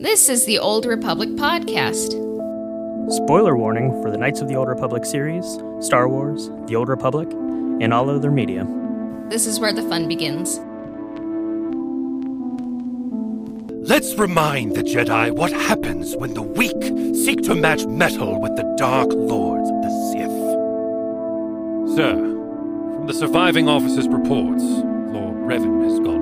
This is the Old Republic Podcast. Spoiler warning for the Knights of the Old Republic series, Star Wars, The Old Republic, and all other media. This is where the fun begins. Let's remind the Jedi what happens when the weak seek to match metal with the Dark Lords of the Sith. Sir, from the surviving officer's reports, Lord Revan has gone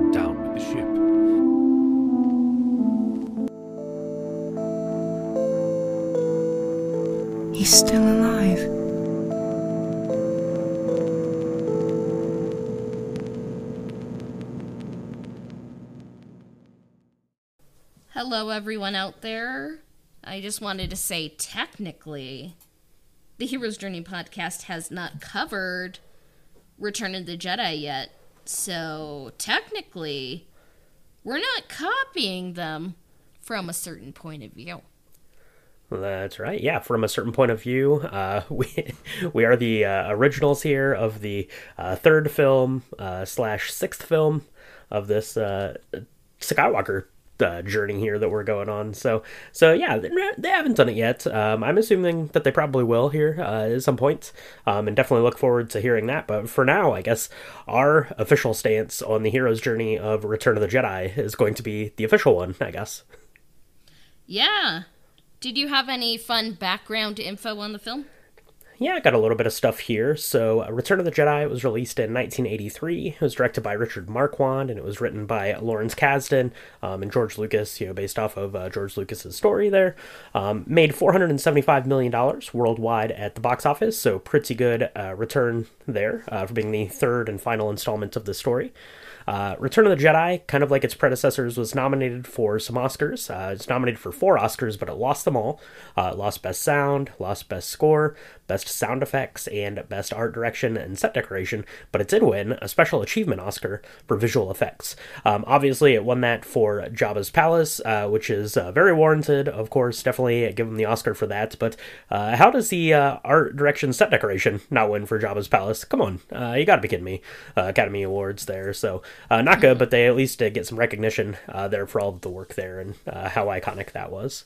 He's still alive. Hello, everyone out there. I just wanted to say technically, the Hero's Journey podcast has not covered Return of the Jedi yet. So technically, we're not copying them from a certain point of view. That's right. Yeah, from a certain point of view, uh, we we are the uh, originals here of the uh, third film uh, slash sixth film of this uh, Skywalker uh, journey here that we're going on. So so yeah, they they haven't done it yet. Um, I'm assuming that they probably will here at some point, um, and definitely look forward to hearing that. But for now, I guess our official stance on the hero's journey of Return of the Jedi is going to be the official one. I guess. Yeah. Did you have any fun background info on the film? Yeah, I got a little bit of stuff here. So, uh, Return of the Jedi was released in 1983. It was directed by Richard Marquand, and it was written by Lawrence Kasdan um, and George Lucas. You know, based off of uh, George Lucas's story there. Um, made 475 million dollars worldwide at the box office, so pretty good uh, return there uh, for being the third and final installment of the story. Uh, Return of the Jedi, kind of like its predecessors, was nominated for some Oscars. Uh, it's nominated for four Oscars, but it lost them all. Uh, lost Best Sound, lost Best Score, Best Sound Effects, and Best Art Direction and Set Decoration, but it did win a Special Achievement Oscar for Visual Effects. Um, obviously, it won that for Jabba's Palace, uh, which is uh, very warranted, of course. Definitely give him the Oscar for that. But uh, how does the Art Direction Set Decoration not win for Jabba's Palace? Come on, you gotta be kidding me. Academy Awards there, so uh, not good, but they at least did get some recognition uh, there for all of the work there and uh, how iconic that was.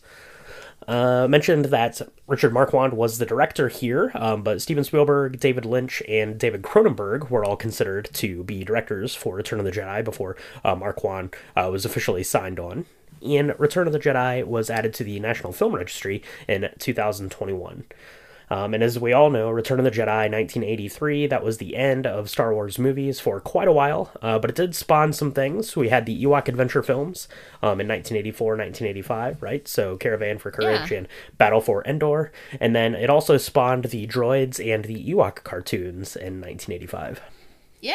Uh, mentioned that Richard Marquand was the director here, um, but Steven Spielberg, David Lynch, and David Cronenberg were all considered to be directors for Return of the Jedi before uh, Marquand uh, was officially signed on. And Return of the Jedi was added to the National Film Registry in 2021. Um, and as we all know, Return of the Jedi 1983, that was the end of Star Wars movies for quite a while, uh, but it did spawn some things. We had the Ewok adventure films um, in 1984, 1985, right? So Caravan for Courage Yeah. and Battle for Endor. And then it also spawned the droids and the Ewok cartoons in 1985. Yeah.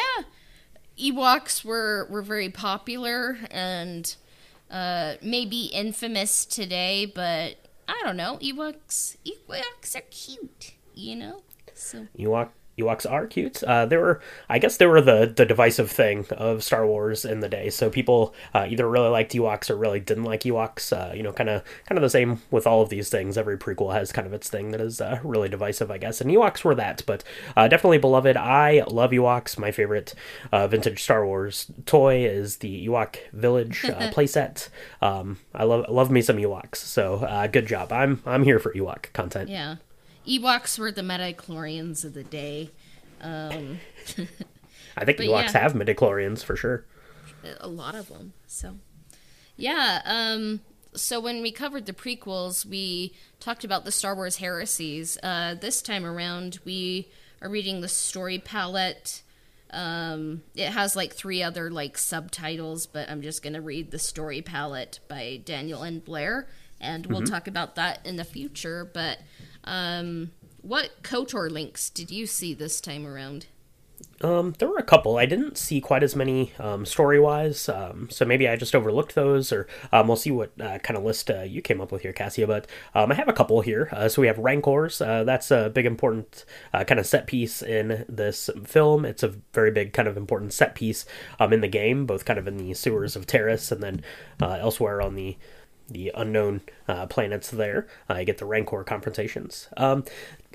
Ewoks were, were very popular and uh, maybe infamous today, but I don't know. Ewoks Ewoks are cute, you know? So Ewok Ewoks are cute. Uh, they were, I guess, they were the the divisive thing of Star Wars in the day. So people uh, either really liked Ewoks or really didn't like Ewoks. Uh, you know, kind of kind of the same with all of these things. Every prequel has kind of its thing that is uh, really divisive, I guess. And Ewoks were that, but uh, definitely beloved. I love Ewoks. My favorite uh, vintage Star Wars toy is the Ewok Village uh, playset. Um, I love love me some Ewoks. So uh, good job. I'm I'm here for Ewok content. yeah. Ewoks were the midichlorians of the day. Um, I think Ewoks yeah. have midichlorians for sure. a lot of them. So, yeah. Um, so when we covered the prequels, we talked about the Star Wars heresies. Uh, this time around, we are reading the story palette. Um, it has like three other like subtitles, but I'm just gonna read the story palette by Daniel and Blair, and we'll talk about that in the future. But um, what Kotor links did you see this time around? Um, there were a couple. I didn't see quite as many um, story wise, um, so maybe I just overlooked those, or um, we'll see what uh, kind of list uh, you came up with here, Cassia. But um, I have a couple here. Uh, so we have Rancors. Uh, that's a big, important uh, kind of set piece in this film. It's a very big, kind of important set piece um, in the game, both kind of in the sewers of Taris and then uh, elsewhere on the the unknown uh, planets there. Uh, you get the Rancor confrontations. Um,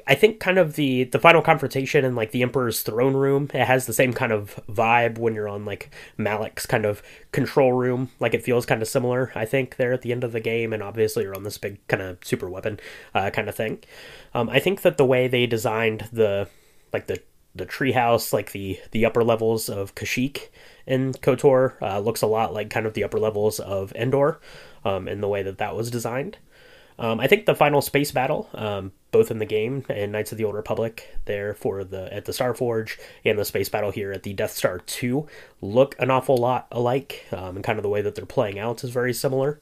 I think kind of the the final confrontation in like the Emperor's throne room. It has the same kind of vibe when you're on like Malak's kind of control room. Like it feels kind of similar. I think there at the end of the game, and obviously you're on this big kind of super weapon uh, kind of thing. Um, I think that the way they designed the like the the treehouse, like the the upper levels of Kashyyyk in KOTOR, uh, looks a lot like kind of the upper levels of Endor, um, in the way that that was designed. Um, I think the final space battle, um, both in the game and Knights of the Old Republic, there for the at the Star Forge and the space battle here at the Death Star Two, look an awful lot alike, um, and kind of the way that they're playing out is very similar.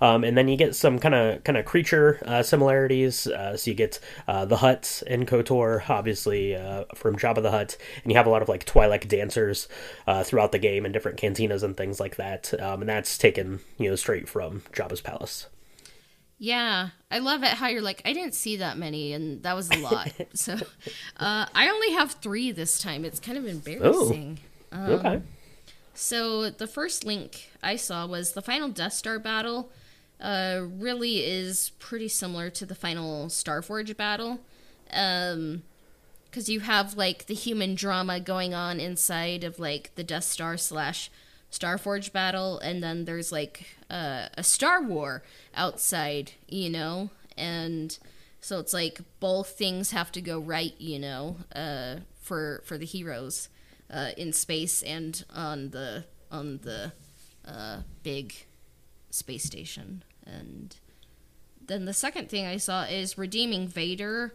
Um, and then you get some kind of kind of creature uh, similarities. Uh, so you get uh, the Hutts in Kotor, obviously uh, from Jabba the Hutt, and you have a lot of like Twi'lek dancers uh, throughout the game and different cantinas and things like that. Um, and that's taken you know straight from Jabba's palace. Yeah, I love it how you're like, I didn't see that many, and that was a lot. so, uh, I only have three this time. It's kind of embarrassing. Um, okay. So the first link I saw was the final Death Star battle. Uh, really is pretty similar to the final Starforge battle. Um, because you have like the human drama going on inside of like the Death Star slash Starforge battle, and then there's like uh, a Star War outside, you know, and so it's like both things have to go right, you know, uh, for for the heroes uh, in space and on the on the uh, big space station, and then the second thing I saw is redeeming Vader.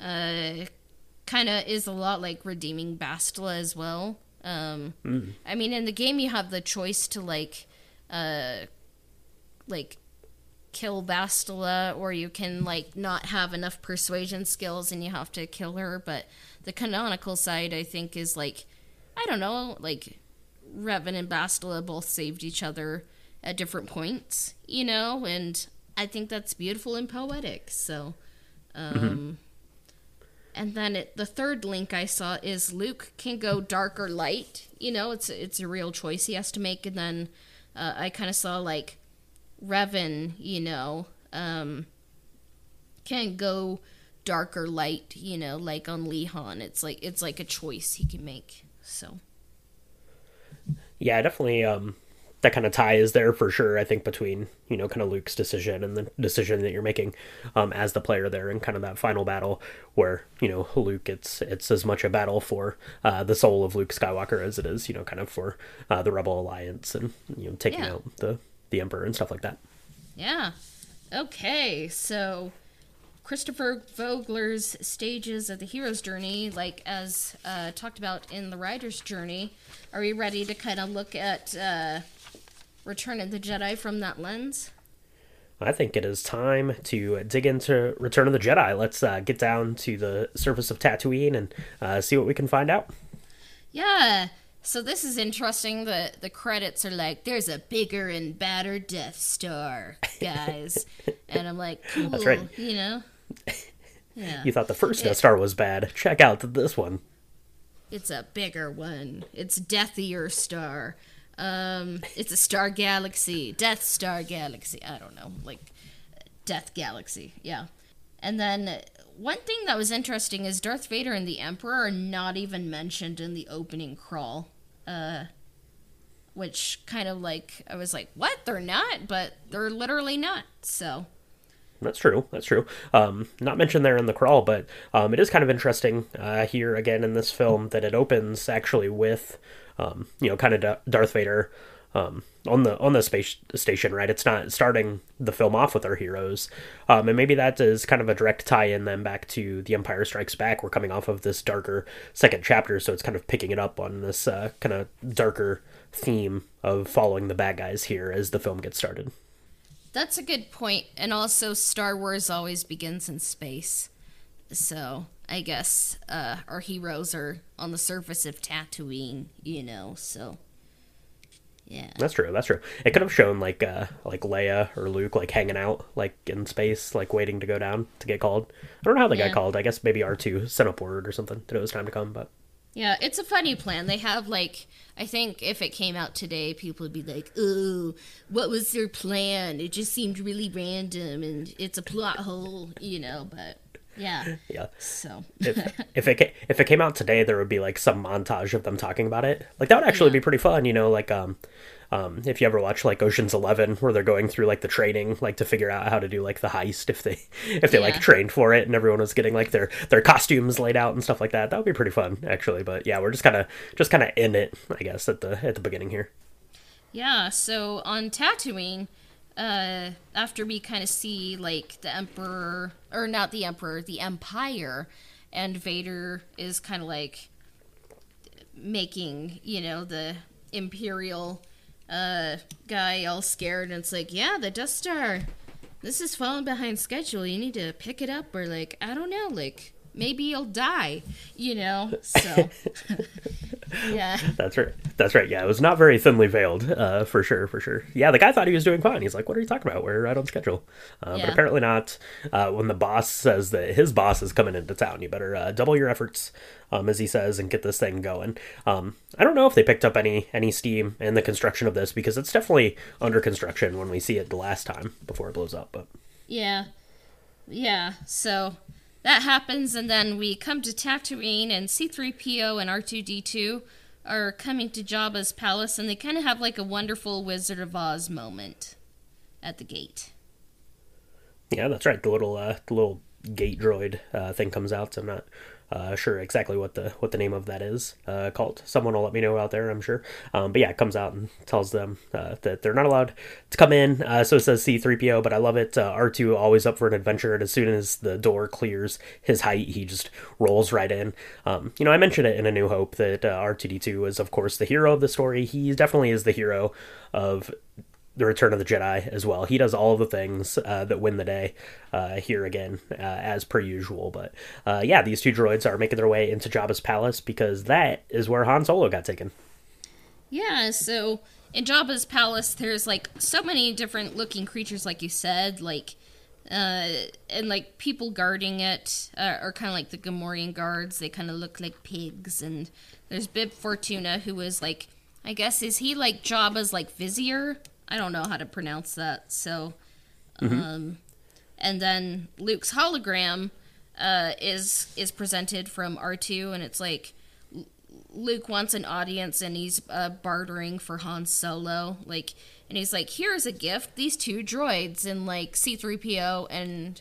Uh, kind of is a lot like redeeming Bastila as well. Um, mm. I mean, in the game, you have the choice to like, uh, like kill Bastila, or you can like not have enough persuasion skills and you have to kill her. But the canonical side, I think, is like, I don't know, like Revan and Bastila both saved each other at different points, you know, and I think that's beautiful and poetic. So, um, mm-hmm. And then it, the third link I saw is Luke can go dark or light. You know, it's it's a real choice he has to make. And then uh, I kind of saw like Revan, you know, um, can go dark or light. You know, like on Lehon, it's like it's like a choice he can make. So. Yeah, definitely. Um, that kind of tie is there for sure. I think between you know kind of Luke's decision and the decision that you're making um, as the player there, and kind of that final battle where you know Luke it's it's as much a battle for uh, the soul of Luke Skywalker as it is you know kind of for uh, the Rebel Alliance and you know taking yeah. out the the Emperor and stuff like that. Yeah. Okay, so Christopher Vogler's stages of the hero's journey, like as uh, talked about in the writer's journey, are we ready to kind of look at uh, Return of the Jedi from that lens? I think it is time to dig into Return of the Jedi. Let's uh, get down to the surface of Tatooine and uh, see what we can find out. Yeah. So this is interesting. The the credits are like, "There's a bigger and badder Death Star, guys," and I'm like, "Cool," That's right. you know. Yeah. You thought the first it, Death Star was bad. Check out this one. It's a bigger one. It's Deathier Star. Um, it's a star galaxy, Death Star Galaxy. I don't know, like Death Galaxy. Yeah. And then one thing that was interesting is Darth Vader and the Emperor are not even mentioned in the opening crawl. Uh, which kind of like I was like, what? They're not, but they're literally not. So. That's true. That's true. Um, not mentioned there in the crawl, but um, it is kind of interesting uh, here again in this film that it opens actually with um, you know, kind of Darth Vader um, on the on the space station, right? It's not starting the film off with our heroes, um, and maybe that is kind of a direct tie-in then back to The Empire Strikes Back. We're coming off of this darker second chapter, so it's kind of picking it up on this uh, kind of darker theme of following the bad guys here as the film gets started. That's a good point, and also Star Wars always begins in space, so I guess uh, our heroes are on the surface of Tatooine, you know. So, yeah, that's true. That's true. It could have shown like uh, like Leia or Luke like hanging out like in space, like waiting to go down to get called. I don't know how they yeah. got called. I guess maybe R two sent up word or something that it was time to come. But Yeah, it's a funny plan. They have like I think if it came out today, people would be like, "Oh, what was their plan? It just seemed really random, and it's a plot hole," you know. But yeah, Yeah. so if if it if it came out today, there would be like some montage of them talking about it. Like that would actually Yeah. be pretty fun, you know. Like um, um, if you ever watch like Ocean's Eleven, where they're going through like the training, like to figure out how to do like the heist, if they if they like trained for it, and everyone was getting like their their costumes laid out and stuff like that, that would be pretty fun actually. But yeah, we're just kind of just kind of in it, I guess, at the at the beginning here. yeah. So on Tatooine, uh, after we kind of see like the Emperor, or not the Emperor, the Empire, and Vader is kind of like making you know the Imperial uh guy all scared, and it's like, yeah, the Death Star. This is falling behind schedule. You need to pick it up, or like I don't know, like maybe you'll die. You know, so yeah. That's right. That's right. Yeah, it was not very thinly veiled, uh, for sure, for sure. Yeah, the guy thought he was doing fine. He's like, "What are you talking about? We're right on schedule." Uh, But apparently not. Uh, when the boss says that his boss is coming into town, you better uh, double your efforts, um, as he says, and get this thing going. Um, I don't know if they picked up any any steam in the construction of this because it's definitely under construction when we see it the last time before it blows up. But Yeah. Yeah. So that happens, and then we come to Tatooine, and C3PO and R2D2 are coming to Jabba's palace, and they kind of have like a wonderful Wizard of Oz moment at the gate. Yeah, that's right. The little uh, the little gate droid uh, thing comes out. So I'm not uh, sure exactly what the what the name of that is uh, called. Someone will let me know out there. I'm sure. Um, but yeah, it comes out and tells them uh, that they're not allowed to come in. Uh, so it says C3PO, but I love it. Uh, R2 always up for an adventure, and as soon as the door clears his height, he just rolls right in. Um, you know, I mentioned it in A New Hope that uh, R2D2 is of course the hero of the story. He definitely is the hero of the Return of the Jedi as well. He does all the things uh, that win the day uh, here again, uh, as per usual. But uh, yeah, these two droids are making their way into Jabba's palace because that is where Han Solo got taken. Yeah, so in Jabba's palace, there's like so many different looking creatures, like you said, like, uh, and like people guarding it uh, are kind of like the Gamorrean guards. They kind of look like pigs, and there's Bib Fortuna, who is like, I guess, is he like Jabba's like vizier? I don't know how to pronounce that. So, um, and then Luke's hologram uh, is is presented from R two, and it's like. Luke wants an audience and he's uh, bartering for Han Solo. Like, and he's like, here's a gift, these two droids. And like C3PO and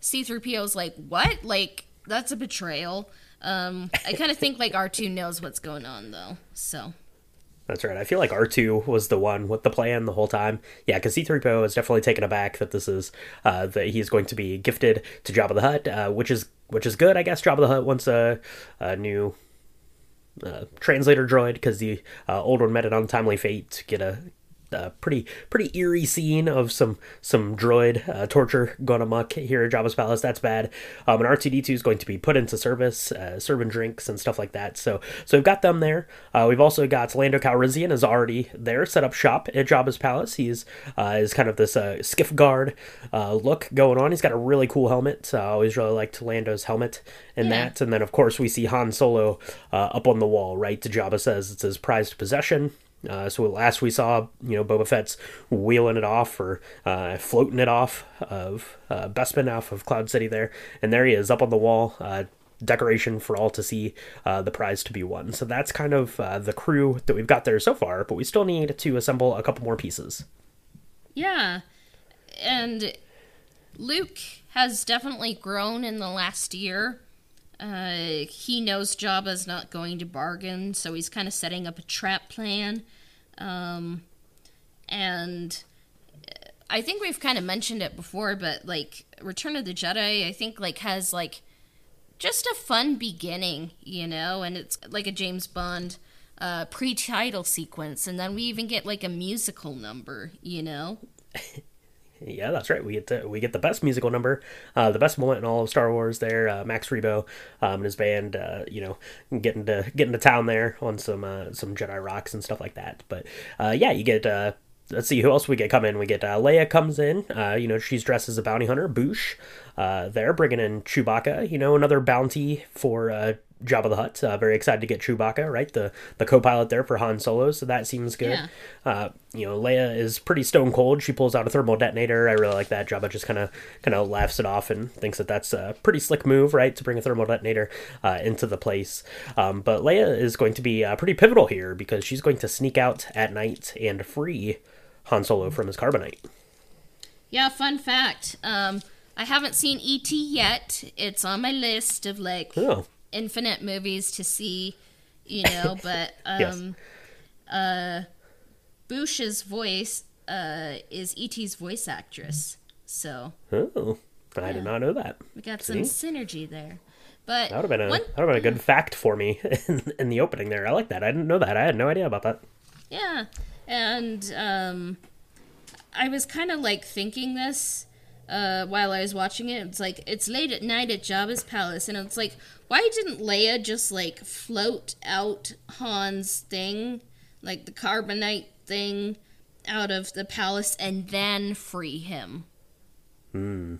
C3PO's like, what? Like, that's a betrayal. Um, I kind of think like R2 knows what's going on though. So, That's right. I feel like R2 was the one with the plan the whole time. Yeah, because C3PO is definitely taken aback that this is uh, that he's going to be gifted to Jabba the Hutt, uh, which is which is good, I guess. Jabba the Hutt wants a, a new uh, translator droid because the uh, old one met an untimely fate to get a, a pretty pretty eerie scene of some some droid uh, torture going amok here at Jabba's palace. That's bad. Um, and R2D2 is going to be put into service, uh, serving drinks and stuff like that. So so we've got them there. Uh, we've also got Lando Calrissian is already there, set up shop at Jabba's palace. He's uh, is kind of this uh, skiff guard uh, look going on. He's got a really cool helmet. I always really liked Lando's helmet and Yeah. that. And then of course we see Han Solo uh, up on the wall. Right, Jabba says it's his prized possession. Uh, so last we saw, you know, Boba Fett's wheeling it off or uh, floating it off of uh, Bespin off of Cloud City there, and there he is up on the wall. Uh, decoration for all to see uh, the prize to be won. So that's kind of uh, the crew that we've got there so far, but we still need to assemble a couple more pieces. yeah. And Luke has definitely grown in the last year. Uh, he knows Jabba's not going to bargain, so he's kind of setting up a trap plan. Um, and I think we've kind of mentioned it before, but like Return of the Jedi, I think like has like just a fun beginning, you know, and it's like a James Bond uh, pre-title sequence, and then we even get like a musical number, you know. Yeah, that's right. We get to, we get the best musical number, uh, the best moment in all of Star Wars. There, uh, Max Rebo um, and his band, uh, you know, getting to getting to town there on some uh, some Jedi rocks and stuff like that. But uh, yeah, you get. Uh, let's see who else we get come in. We get uh, Leia comes in. Uh, you know, she's dressed as a bounty hunter. Boushh, uh, there bringing in Chewbacca. You know, another bounty for uh, Jabba the Hutt. Uh, very excited to get Chewbacca, right? The the co-pilot there for Han Solo, so that seems good. Yeah. Uh, you know, Leia is pretty stone cold. She pulls out a thermal detonator. I really like that. Jabba just kind of kind of laughs it off and thinks that that's a pretty slick move, right, to bring a thermal detonator uh, into the place. Um, but Leia is going to be uh, pretty pivotal here because she's going to sneak out at night and free Han Solo from his carbonite. Yeah, fun fact. Um, I haven't seen E.T. yet. It's on my list of like Oh, infinite movies to see, you know, but um Yes. uh Boushh's voice uh is E.T.'s voice actress. So oh, I did not know that. we got some synergy there. But That would have been a one, that would have been a good fact for me in, in the opening there. I like that. I didn't know that. I had no idea about that. Yeah. And um I was kind of like thinking this uh while I was watching it. It's like it's late at night at Jabba's palace and it's like why didn't Leia just like float out Han's thing, like the carbonite thing out of the palace and then free him? Hmm.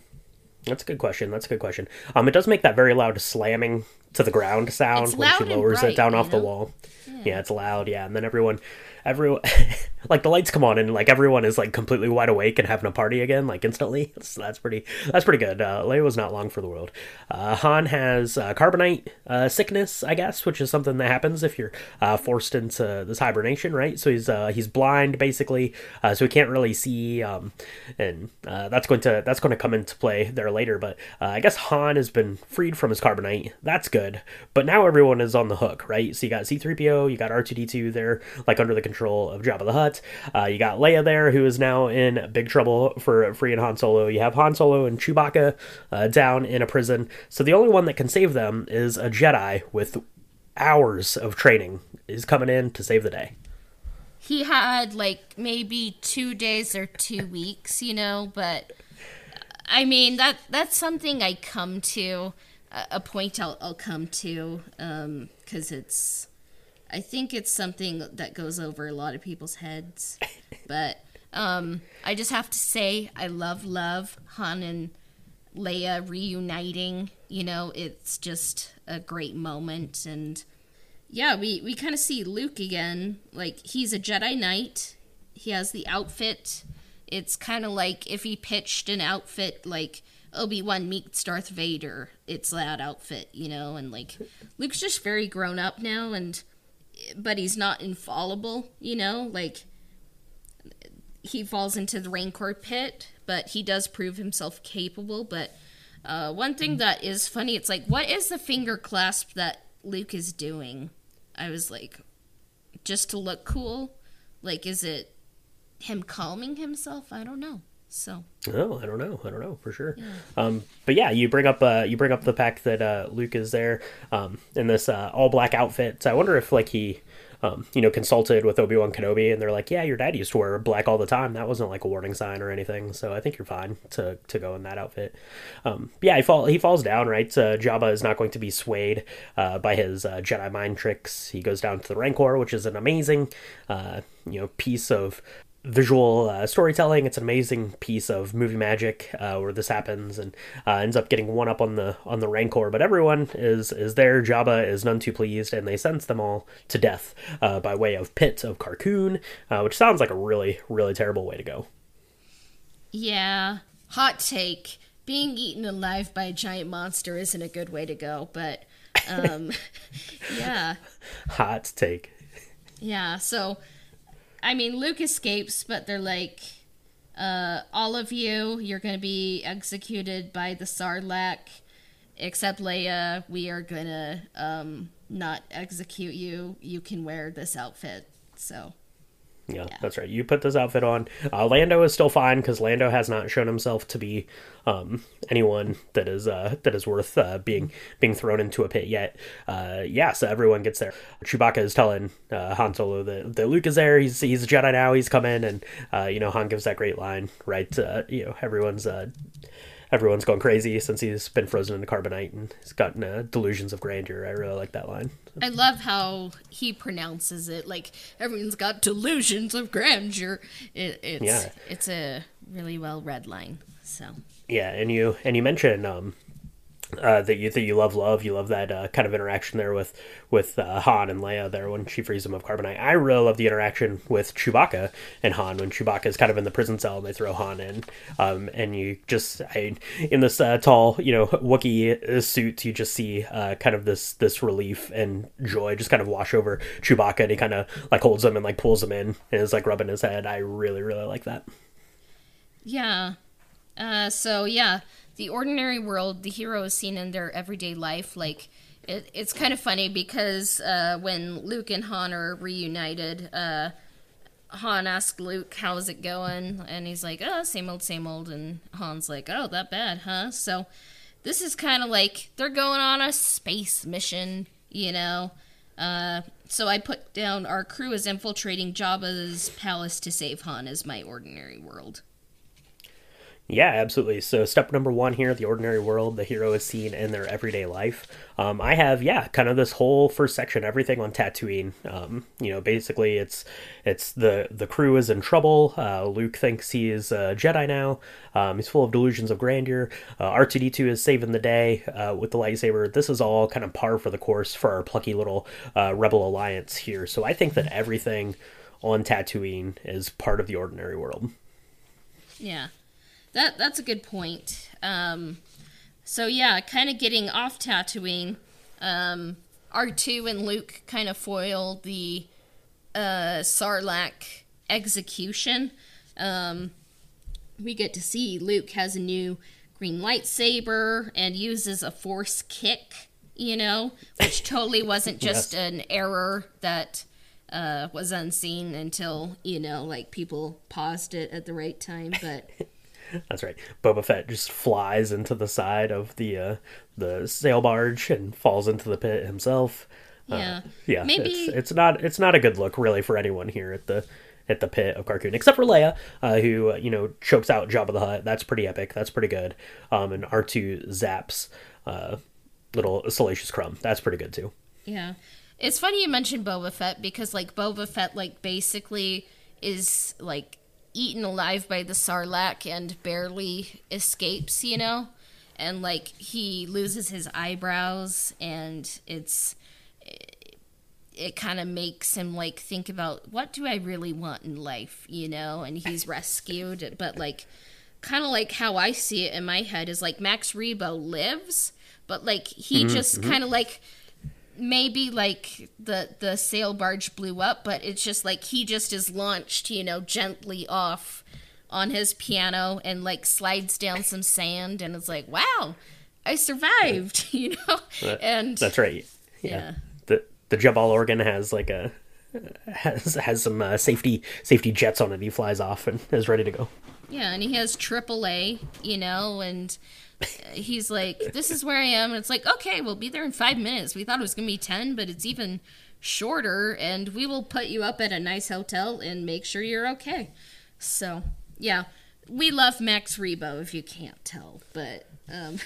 That's a good question. That's a good question. Um, it does make that very loud slamming to the ground sound It's when she lowers bright, it down off the know? wall. Yeah. it's loud. Yeah, and then everyone, everyone, like the lights come on and like everyone is like completely wide awake and having a party again, like instantly. So that's pretty. That's pretty good. Uh, Leia was not long for the world. Uh, Han has uh, carbonite uh, sickness, I guess, which is something that happens if you're uh, forced into this hibernation, right? So he's uh, he's blind basically, so he can't really see, um, and that's going to that's going to come into play there later. But I guess Han has been freed from his carbonite. That's good. But now everyone is on the hook, right? So you got C-3PO, you got R2D2 there, like under the control of Jabba the Hutt. Uh, you got Leia there, who is now in big trouble for freeing Han Solo. You have Han Solo and Chewbacca uh, down in a prison. So the only one that can save them is a Jedi with hours of training is coming in to save the day. He had like maybe 2 days or 2 weeks, you know, but I mean that that's something I come to a- point I'll, I'll come to um cuz it's I think it's something that goes over a lot of people's heads. But um I just have to say I love love Han and Leia reuniting, you know, it's just a great moment and yeah, we, we kind of see Luke again. Like, he's a Jedi Knight. He has the outfit. It's kind of like if he pitched an outfit like Obi Wan meets Darth Vader. It's that outfit, you know? And, like, Luke's just very grown up now, and but he's not infallible, you know? Like, he falls into the Rancor pit, but he does prove himself capable. But uh, one thing that is funny, it's like, what is the finger clasp that Luke is doing? I was like, just to look cool? Like, is it him calming himself? I don't know. So, Oh, I don't know. I don't know for sure. Um, but yeah, you bring up uh, you bring up the fact that uh, Luke is there um, in this uh, all black outfit. So I wonder if like he, um, you know, consulted with Obi Wan Kenobi, and they're like, "Yeah, your dad used to wear black all the time. That wasn't like a warning sign or anything. So I think you're fine to to go in that outfit." Um, yeah, he fall he falls down. Right, uh, Jabba is not going to be swayed uh, by his uh, Jedi mind tricks. He goes down to the Rancor, which is an amazing, uh, you know, piece of visual uh, storytelling. It's an amazing piece of movie magic uh, where this happens and uh, ends up getting one up on the on the Rancor. But everyone is is there. Jabba is none too pleased, and they sentence them all to death uh, by way of pit of Carkoon, uh, which sounds like a really really terrible way to go. yeah. Hot take. Being eaten alive by a giant monster isn't a good way to go, but um, yeah. Hot take. Yeah, so I mean Luke escapes, but they're like uh all of you, you're going to be executed by the Sarlacc except Leia, we are going to um not execute you. You can wear this outfit. So, Yeah, that's right. You put this outfit on. Uh, Lando is still fine because Lando has not shown himself to be um, anyone that is uh, that is worth uh, being being thrown into a pit yet. Uh, yeah, so everyone gets there. Chewbacca is telling uh, Han Solo that, that Luke is there. He's he's a Jedi now. He's coming, and uh, you know Han gives that great line. Right, uh, you know everyone's. Everyone's going crazy since he's been frozen into carbonite and he's gotten uh, delusions of grandeur. I really like that line. I love how he pronounces it like everyone's got delusions of grandeur. It, it's Yeah. it's a really well read line. So, Yeah, and you and you mentioned um, uh, that you that you love love you love that uh, kind of interaction there with with uh, Han and Leia there when she frees him of carbonite. I really love the interaction with Chewbacca and Han when Chewbacca is kind of in the prison cell and they throw Han in, um, and you just I, in this uh, tall you know Wookiee suit you just see uh, kind of this this relief and joy just kind of wash over Chewbacca and he kind of like holds him and like pulls him in and is like rubbing his head. I really really like that. Yeah. Uh, so yeah, the ordinary world, the hero is seen in their everyday life. Like it, it's kind of funny because uh, when Luke and Han are reunited, uh, Han asks Luke, "How's it going?" and he's like, "Oh, same old, same old." And Han's like, "Oh, that bad, huh?" So this is kind of like they're going on a space mission, you know. Uh, so I put down our crew is infiltrating Jabba's palace to save Han as my ordinary world. Yeah, absolutely. So, step number one here the ordinary world, the hero is seen in their everyday life. Um, I have, yeah, kind of this whole first section, everything on Tatooine. Um, you know, basically, it's it's the the crew is in trouble. Uh, Luke thinks he is a Jedi now. Um, he's full of delusions of grandeur. Uh, R2D2 is saving the day uh, with the lightsaber. This is all kind of par for the course for our plucky little uh, Rebel Alliance here. So, I think that everything on Tatooine is part of the ordinary world. Yeah that that's a good point. Um, so yeah, kind of getting off Tatooine. Um, R two and Luke kind of foil the uh, Sarlacc execution. Um, we get to see Luke has a new green lightsaber and uses a force kick. You know, which totally wasn't just yes. an error that uh, was unseen until you know, like people paused it at the right time. But That's right. Boba Fett just flies into the side of the uh, the sail barge and falls into the pit himself. Yeah, uh, yeah. Maybe it's, it's, not it's not a good look really for anyone here at the at the pit of Carkoon, except for Leia, uh, who uh, you know chokes out Jabba the Hutt. That's pretty epic. That's pretty good. Um, and R two zaps uh, little Salacious Crumb. That's pretty good too. Yeah, it's funny you mentioned Boba Fett because like Boba Fett like basically is like eaten alive by the sarlacc and barely escapes, you know? And like he loses his eyebrows and it's it, it kind of makes him like think about what do I really want in life, you know? And he's rescued, but like kind of like how I see it in my head is like Max Rebo lives, but like he mm-hmm, just mm-hmm. kind of like maybe like the the sail barge blew up, but it's just like he just is launched, you know, gently off on his piano and like slides down some sand and it's like, wow, I survived, you know. and that's right. Yeah. yeah. The the Jabal organ has like a has has some uh, safety safety jets on it. He flies off and is ready to go. Yeah, and he has AAA, you know, and he's like, "This is where I am." And it's like, "Okay, we'll be there in five minutes." We thought it was gonna be ten, but it's even shorter, and we will put you up at a nice hotel and make sure you're okay. So, yeah, we love Max Rebo if you can't tell, but um,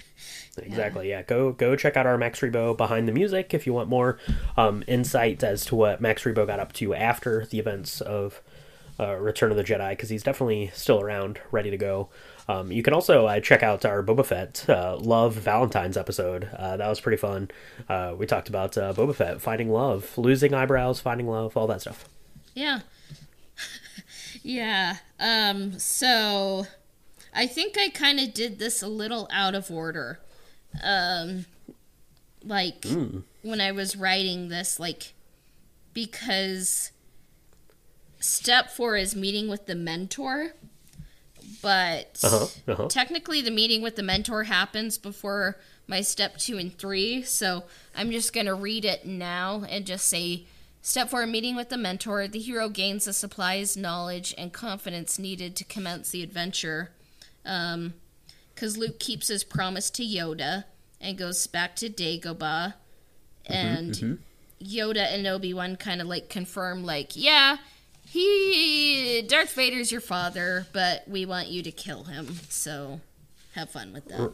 exactly yeah. yeah. go go check out our max rebo behind the music if you want more um, insight as to what max rebo got up to after the events of uh, return of the jedi because he's definitely still around ready to go um, you can also uh, check out our Boba Fett uh, Love Valentine's episode. Uh, that was pretty fun. Uh, we talked about uh, Boba Fett finding love, losing eyebrows, finding love, all that stuff. Yeah. yeah. Um, so I think I kind of did this a little out of order. Um, like mm. when I was writing this, like because step four is meeting with the mentor but uh-huh, uh-huh. technically the meeting with the mentor happens before my step two and three. So I'm just going to read it now and just say Step four meeting with the mentor. The hero gains the supplies, knowledge, and confidence needed to commence the adventure. Because um, Luke keeps his promise to Yoda and goes back to Dagobah. Mm-hmm, and mm-hmm, mm-hmm. Yoda and Obi Wan kind of like confirm, like, yeah, he Darth Vader's your father, but we want you to kill him. So have fun with that.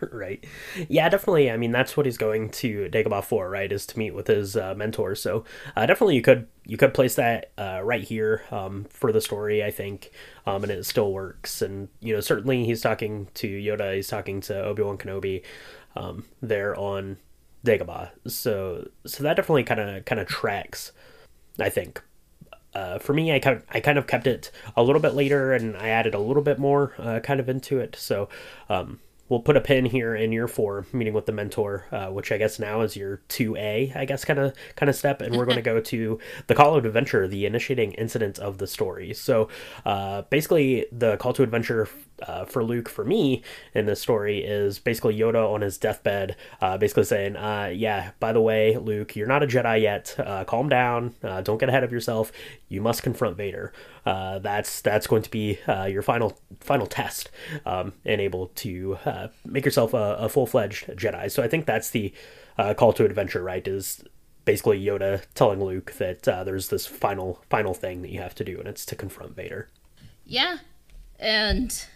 right. Yeah, definitely. I mean, that's what he's going to Dagobah for, right? Is to meet with his uh, mentor. So uh, definitely, you could you could place that uh, right here um, for the story, I think, um, and it still works. And you know, certainly he's talking to Yoda. He's talking to Obi Wan Kenobi um, there on Dagobah. So so that definitely kind of kind of tracks, I think. Uh, for me, I kind of, I kind of kept it a little bit later, and I added a little bit more uh, kind of into it. So um, we'll put a pin here in year four, meeting with the mentor, uh, which I guess now is your two A, I guess kind of kind of step, and we're going to go to the call of adventure, the initiating incident of the story. So uh, basically, the call to adventure uh, for Luke for me in this story is basically Yoda on his deathbed, uh, basically saying, uh, "Yeah, by the way, Luke, you're not a Jedi yet. Uh, calm down. Uh, don't get ahead of yourself. You must confront Vader. Uh, that's that's going to be your final final test, um, and able to make yourself a, a full fledged Jedi." So I think that's the call to adventure, right? Is basically Yoda telling Luke that there's this final final thing that you have to do, and it's to confront Vader. Yeah, and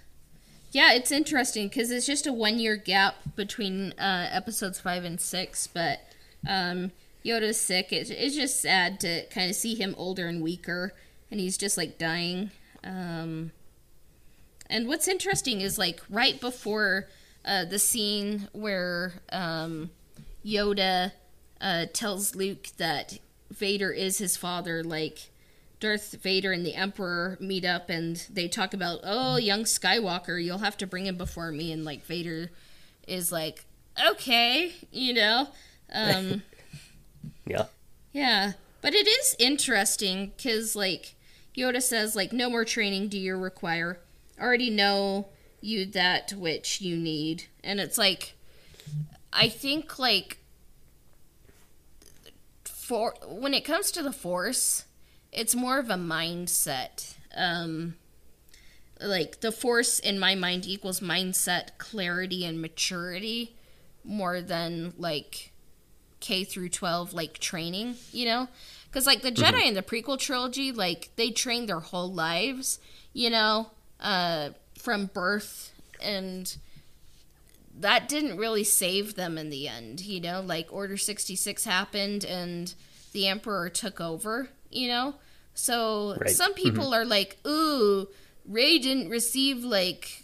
yeah, it's interesting because it's just a one year gap between uh, episodes five and six, but um, Yoda's sick. It, it's just sad to kind of see him older and weaker, and he's just like dying. Um, and what's interesting is like right before uh, the scene where um, Yoda uh, tells Luke that Vader is his father, like Darth Vader and the Emperor meet up and they talk about, oh, young Skywalker, you'll have to bring him before me. And like Vader is like, okay, you know. Um, yeah. Yeah. But it is interesting because like Yoda says, like, no more training do you require. Already know you that which you need. And it's like, I think like for when it comes to the Force it's more of a mindset. Um, like the force in my mind equals mindset, clarity, and maturity more than like K through 12 like training, you know? Cuz like the Jedi mm-hmm. in the prequel trilogy, like they trained their whole lives, you know, uh from birth and that didn't really save them in the end, you know? Like Order 66 happened and the emperor took over, you know? So right. some people mm-hmm. are like, ooh, Rey didn't receive like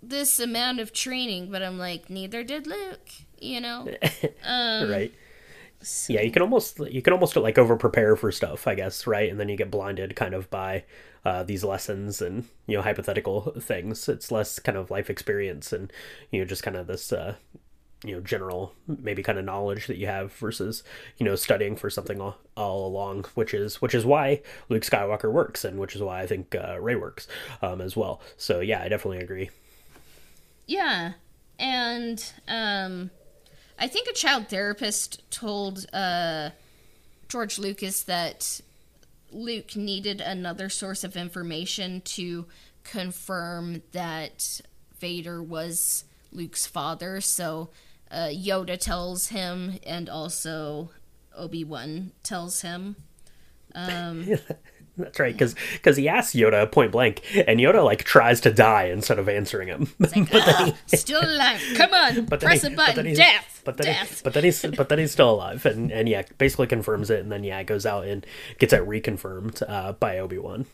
this amount of training, but I'm like, neither did Luke, you know? Um, right. So. Yeah, you can almost you can almost like over prepare for stuff, I guess, right? And then you get blinded kind of by uh, these lessons and you know hypothetical things. It's less kind of life experience and you know just kind of this uh, you know general maybe kind of knowledge that you have versus you know studying for something all, all along which is which is why luke skywalker works and which is why i think uh, rey works um, as well. So yeah i definitely agree. Yeah. And um i think a child therapist told uh george lucas that luke needed another source of information to confirm that vader was luke's father. So uh, Yoda tells him, and also Obi Wan tells him. Um, That's right, because because he asks Yoda point blank, and Yoda like tries to die instead of answering him. Like, but then he, still alive. Come on, but press he, a button. But death. But then, death. He, but then he's but then he's still alive, and and yeah, basically confirms it, and then yeah, goes out and gets it reconfirmed uh, by Obi Wan.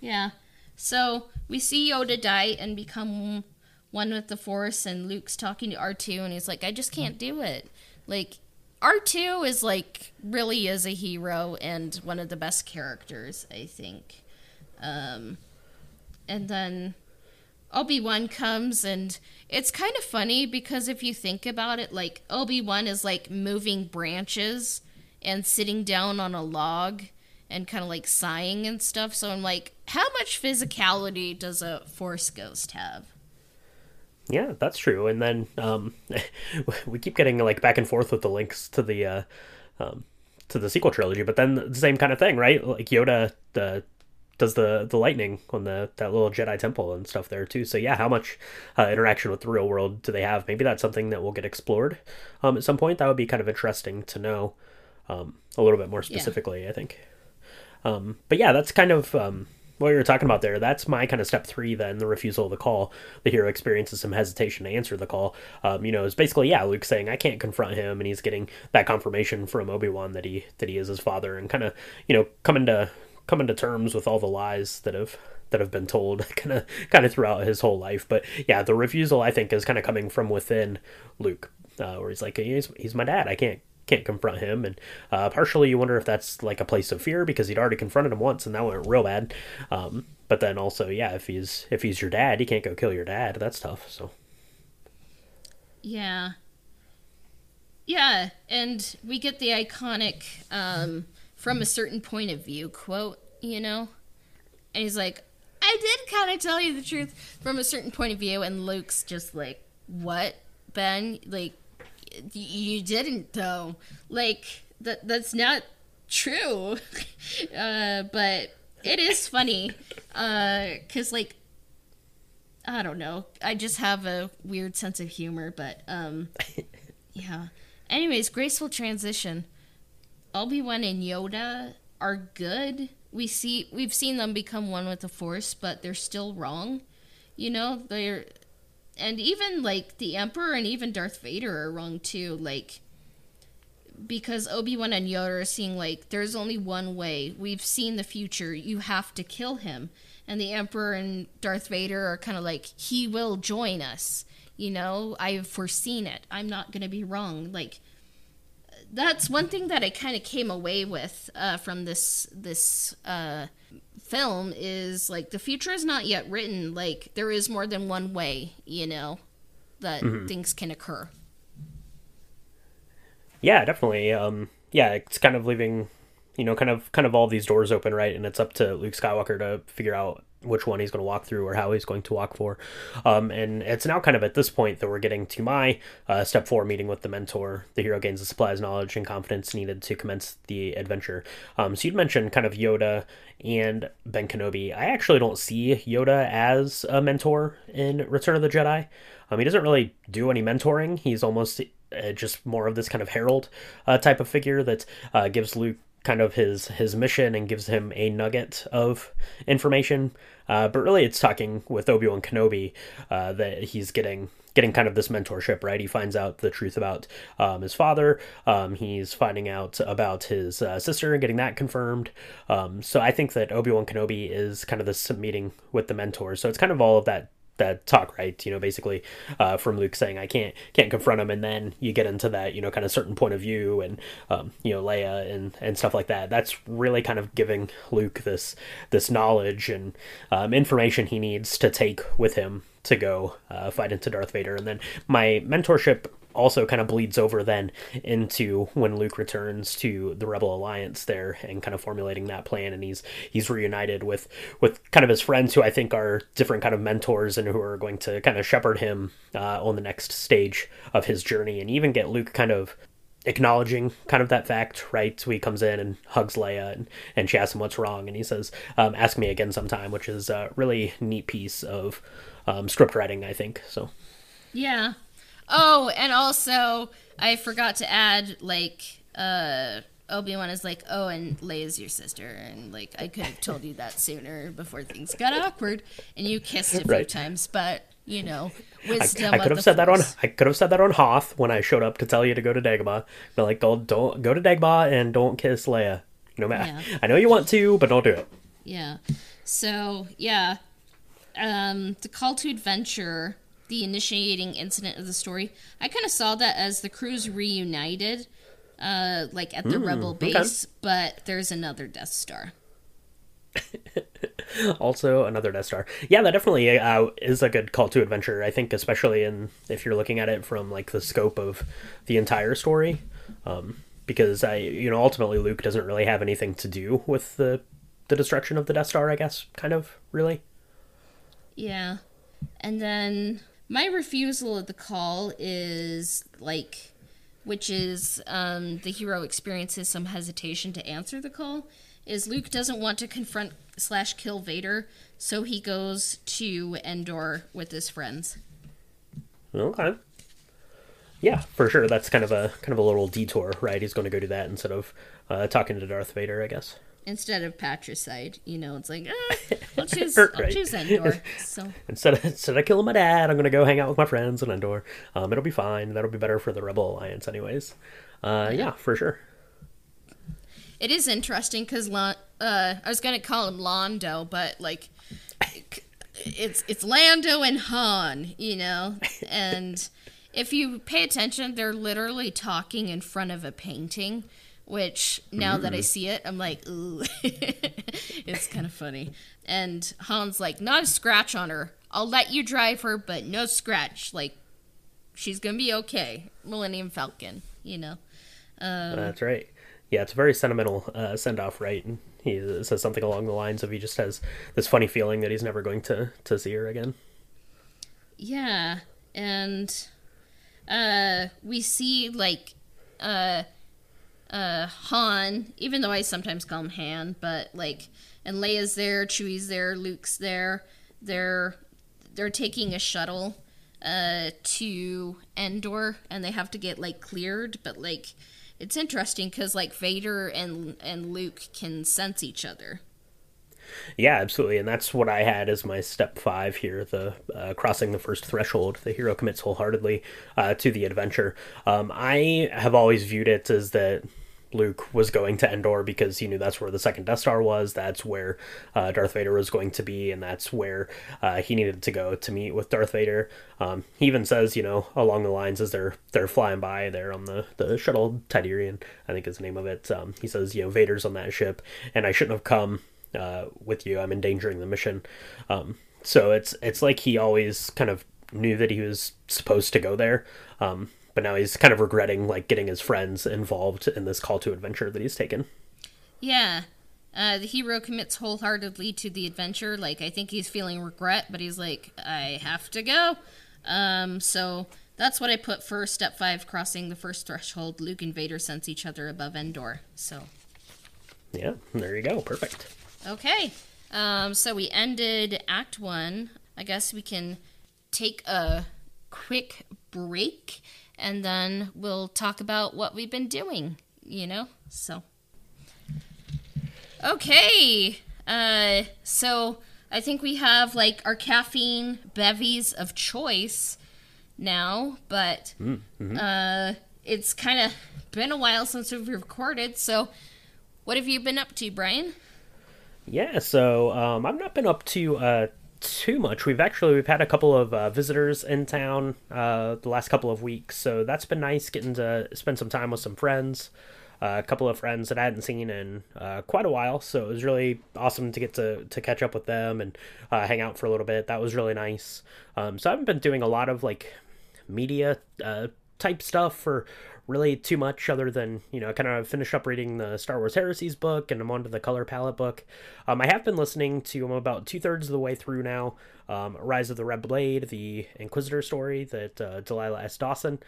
Yeah. So we see Yoda die and become one with the Force, and Luke's talking to R2, and he's like, I just can't do it. Like, R2 is like really is a hero and one of the best characters, I think. Um, and then Obi Wan comes, and it's kind of funny because if you think about it, like Obi Wan is like moving branches and sitting down on a log and kind of like sighing and stuff. So I'm like, how much physicality does a Force ghost have? Yeah, that's true. And then um, we keep getting like back and forth with the links to the uh, um, to the sequel trilogy, but then the same kind of thing, right? Like Yoda the does the the lightning on the that little Jedi temple and stuff there too. So yeah, how much uh, interaction with the real world do they have? Maybe that's something that will get explored um, at some point. That would be kind of interesting to know um, a little bit more specifically. Yeah. I think. Um, but yeah, that's kind of um, what you were talking about there, that's my kind of step three. Then the refusal of the call. The hero experiences some hesitation to answer the call. Um, you know, is basically yeah, Luke saying I can't confront him, and he's getting that confirmation from Obi Wan that he that he is his father, and kind of you know coming to coming to terms with all the lies that have that have been told kind of kind of throughout his whole life. But yeah, the refusal I think is kind of coming from within Luke, uh, where he's like he's he's my dad. I can't can't confront him, and uh, partially you wonder if that's like a place of fear because he'd already confronted him once and that went real bad. Um, but then also, yeah, if he's if he's your dad, he can't go kill your dad. That's tough. So yeah, yeah, and we get the iconic um, "from a certain point of view" quote. You know, and he's like, "I did kind of tell you the truth from a certain point of view," and Luke's just like, "What, Ben? Like, you didn't though. Like that that's not true. uh, but it is funny because uh, like I don't know. I just have a weird sense of humor, but um, yeah. Anyways, graceful transition. Obi Wan and Yoda are good. We see we've seen them become one with the Force, but they're still wrong. You know, they're and even like the Emperor and even Darth Vader are wrong too. Like because Obi Wan and Yoda are seeing like there's only one way. We've seen the future. You have to kill him. And the Emperor and Darth Vader are kind of like he will join us. You know, I've foreseen it. I'm not gonna be wrong. Like that's one thing that I kind of came away with uh, from this this uh, film is like the future is not yet written. Like there is more than one way, you know, that mm-hmm. things can occur. Yeah, definitely. Um, yeah, it's kind of leaving, you know, kind of kind of all these doors open, right? And it's up to Luke Skywalker to figure out which one he's going to walk through or how he's going to walk for. Um, and it's now kind of at this point that we're getting to my uh, step four meeting with the mentor. The hero gains the supplies, knowledge, and confidence needed to commence the adventure. Um, so you'd mentioned kind of Yoda and Ben Kenobi. I actually don't see Yoda as a mentor in Return of the Jedi. Um, he doesn't really do any mentoring. He's almost uh, just more of this kind of herald uh, type of figure that uh, gives Luke kind of his his mission and gives him a nugget of information. Uh, but really, it's talking with Obi Wan Kenobi uh, that he's getting getting kind of this mentorship. Right, he finds out the truth about um, his father. Um, he's finding out about his uh, sister and getting that confirmed. Um, so I think that Obi Wan Kenobi is kind of this meeting with the mentor. So it's kind of all of that that talk, right? You know, basically uh, from Luke saying I can't can't confront him, and then you get into that you know kind of certain point of view and um, you know Leia and and stuff like that. That's really kind of giving Luke this this knowledge and um, information he needs to take with him to go uh, fight into Darth Vader. And then my mentorship also kind of bleeds over then into when Luke returns to the Rebel Alliance there and kind of formulating that plan and he's he's reunited with with kind of his friends who I think are different kind of mentors and who are going to kind of shepherd him uh, on the next stage of his journey and even get Luke kind of acknowledging kind of that fact, right? So he comes in and hugs Leia and, and she asks him what's wrong and he says, um, ask me again sometime, which is a really neat piece of um, script writing, I think. So yeah, Oh, and also I forgot to add like uh Obi Wan is like, oh, and Leia's your sister, and like I could have told you that sooner before things got awkward, and you kissed a few right. times, but you know, wisdom. I, I could have said force. that on I could have said that on Hoth when I showed up to tell you to go to Dagobah. But like, don't don't go to Dagobah and don't kiss Leia. No matter. Yeah. I know you want to, but don't do it. Yeah. So yeah, um, the call to adventure the initiating incident of the story. I kind of saw that as the crews reunited, uh, like at the mm, Rebel base, okay. but there's another Death Star. also another Death Star. Yeah, that definitely uh, is a good call to adventure. I think, especially in if you're looking at it from like the scope of the entire story, um, because I, you know, ultimately Luke doesn't really have anything to do with the the destruction of the Death Star. I guess, kind of, really. Yeah, and then my refusal of the call is like which is um, the hero experiences some hesitation to answer the call is luke doesn't want to confront slash kill vader so he goes to endor with his friends. Okay. Yeah for sure. That's kind of a kind of a little detour right? He's going to go do that instead of uh, talking to darth vader i guess instead of patricide. You know, it's like ah, I'll choose I'll choose Endor. So Instead of instead of killing my dad, I'm gonna go hang out with my friends in Endor. Um, it'll be fine. That'll be better for the Rebel Alliance, anyways. Uh, yeah, for sure. it is interesting because uh, I was gonna call him Londo, but like it's it's Lando and Han, you know, and if you pay attention, they're literally talking in front of a painting. Which now that I see it, I'm like, ooh, it's kind of funny. And Han's like, not a scratch on her. I'll let you drive her, but no scratch. Like, she's gonna be okay. Millennium Falcon, you know. Um, That's right. Yeah, it's a very sentimental uh, send off, right? And he says something along the lines of he just has this funny feeling that he's never going to to see her again. Yeah, and uh we see like uh uh Han, even though I sometimes call him Han, but like and Leia's there, Chewie's there, Luke's there. They're they're taking a shuttle uh to Endor and they have to get like cleared, but like it's interesting cuz like Vader and and Luke can sense each other. Yeah, absolutely, and that's what I had as my step five here: the uh, crossing the first threshold. The hero commits wholeheartedly uh, to the adventure. Um, I have always viewed it as that Luke was going to Endor because he knew that's where the second Death Star was. That's where uh, Darth Vader was going to be, and that's where uh, he needed to go to meet with Darth Vader. Um, he even says, you know, along the lines as they're they're flying by there on the the shuttle Tydirium, I think is the name of it. Um, he says, you know, Vader's on that ship, and I shouldn't have come uh, with you. I'm endangering the mission. Um, so it's it's like he always kind of knew that he was supposed to go there, um, but now he's kind of regretting like getting his friends involved in this call to adventure that he's taken. Yeah. Uh, the hero commits wholeheartedly to the adventure. Like, I think he's feeling regret, but he's like, I have to go. Um, so that's what I put for step five crossing the first threshold. Luke and Vader sense each other above Endor. So, Yeah, there you go. Perfect. okay. Um, so we ended Act One. I guess we can take a quick break and then we'll talk about what we've been doing, you know? So. Okay. Uh, so I think we have like our caffeine bevies of choice now, but uh, it's kind of been a while since we've recorded. So, what have you been up to, Brian? Yeah, so um, I've not been up to uh, too much. We've actually we've had a couple of uh, visitors in town uh, the last couple of weeks, so that's been nice getting to spend some time with some friends. Uh, a couple of friends that I hadn't seen in uh, quite a while, so it was really awesome to get to, to catch up with them and uh, hang out for a little bit. That was really nice. Um, so I haven't been doing a lot of like media uh, type stuff for really too much other than you know kind of finish up reading the star wars heresies book and i'm on to the color palette book um, i have been listening to i'm about two-thirds of the way through now um, rise of the red blade the inquisitor story that uh, delilah s dawson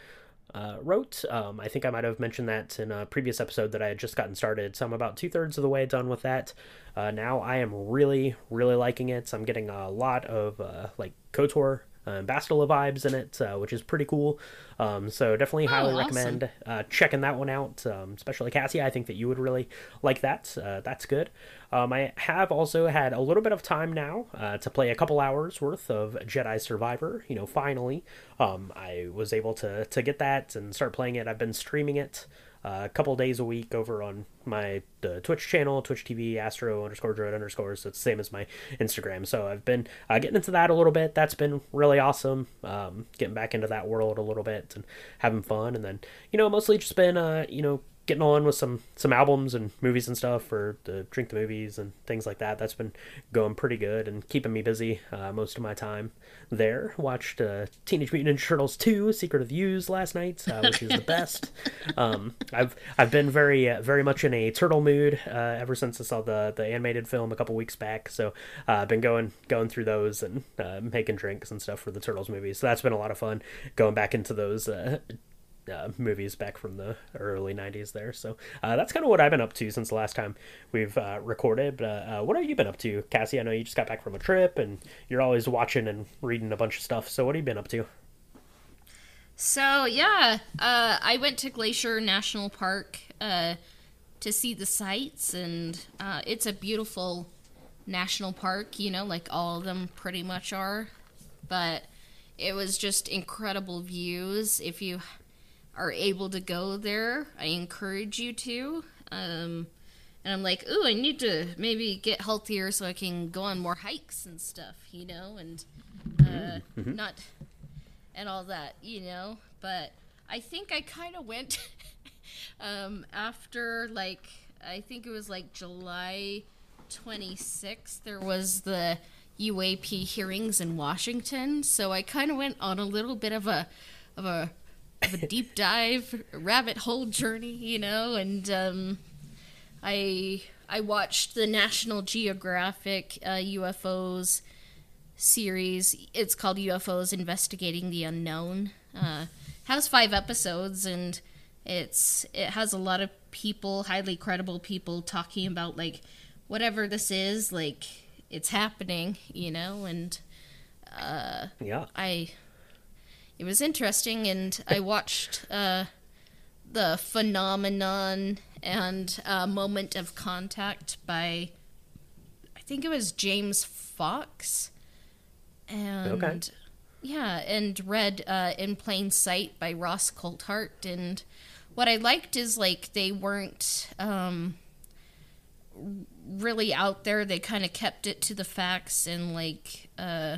uh, wrote. Um, I think I might have mentioned that in a previous episode that I had just gotten started. So I'm about two thirds of the way done with that. Uh, now I am really, really liking it. So I'm getting a lot of uh, like KOTOR uh, Bastila vibes in it, uh, which is pretty cool. Um, so definitely highly awesome. recommend uh, checking that one out. Um, especially Cassie, I think that you would really like that. Uh, that's good. Um, I have also had a little bit of time now uh, to play a couple hours worth of Jedi Survivor. You know, finally, um, I was able to to get that and start playing it. I've been streaming it a couple days a week over on my uh, Twitch channel, Twitch TV, Astro underscore Droid underscore. So it's the same as my Instagram. So I've been uh, getting into that a little bit. That's been really awesome. Um, getting back into that world a little bit and having fun. And then you know, mostly just been uh, you know getting on with some some albums and movies and stuff for the drink the movies and things like that. That's been going pretty good and keeping me busy uh, most of my time there. Watched uh, Teenage Mutant Ninja Turtles 2: Secret of the Ooze last night, uh, which is the best. Um, I've I've been very uh, very much in a turtle mood uh, ever since I saw the the animated film a couple weeks back. So uh, I've been going going through those and uh, making drinks and stuff for the Turtles movies. So that's been a lot of fun going back into those uh, movies back from the early 90s there. So uh, that's kind of what I've been up to since the last time we've uh, recorded. But uh, uh, what have you been up to, Cassie? I know you just got back from a trip and you're always watching and reading a bunch of stuff. So what have you been up to? So yeah, uh, I went to Glacier National Park to see the sights, and it's a beautiful national park. You know, like all of them pretty much are, but it was just incredible views. If you are able to go there, I encourage you to. Um, and I'm like, ooh, I need to maybe get healthier so I can go on more hikes and stuff, you know, and uh, not and all that, you know. But I think I kind of went um, after like I think it was like July 26th. There was the UAP hearings in Washington, so I kind of went on a little bit of a of a of a deep dive rabbit hole journey, you know, and um, I I watched the National Geographic uh, UFOs series. It's called UFOs Investigating the Unknown. Uh, has five episodes and it's it has a lot of people, highly credible people, talking about like whatever this is, like it's happening, you know, and Yeah. I it was interesting and I watched uh the phenomenon and uh, moment of contact by I think it was James Fox. And Okay. yeah and read uh, in plain sight by Ross Coulthart. And what I liked is like they weren't um really out there. They kind of kept it to the facts and like uh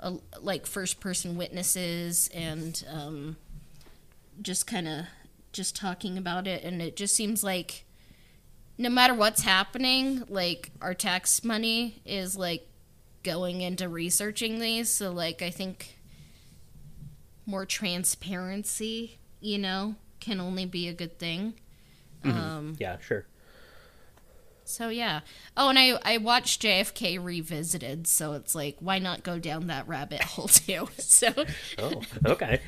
a, like first person witnesses and um, just kind of just talking about it. And it just seems like no matter what's happening like our tax money is like going into researching these. So like i think more transparency you know can only be a good thing. Um Yeah, sure. So yeah. Oh, and I I watched JFK revisited, so it's like why not go down that rabbit hole too? So Oh, okay.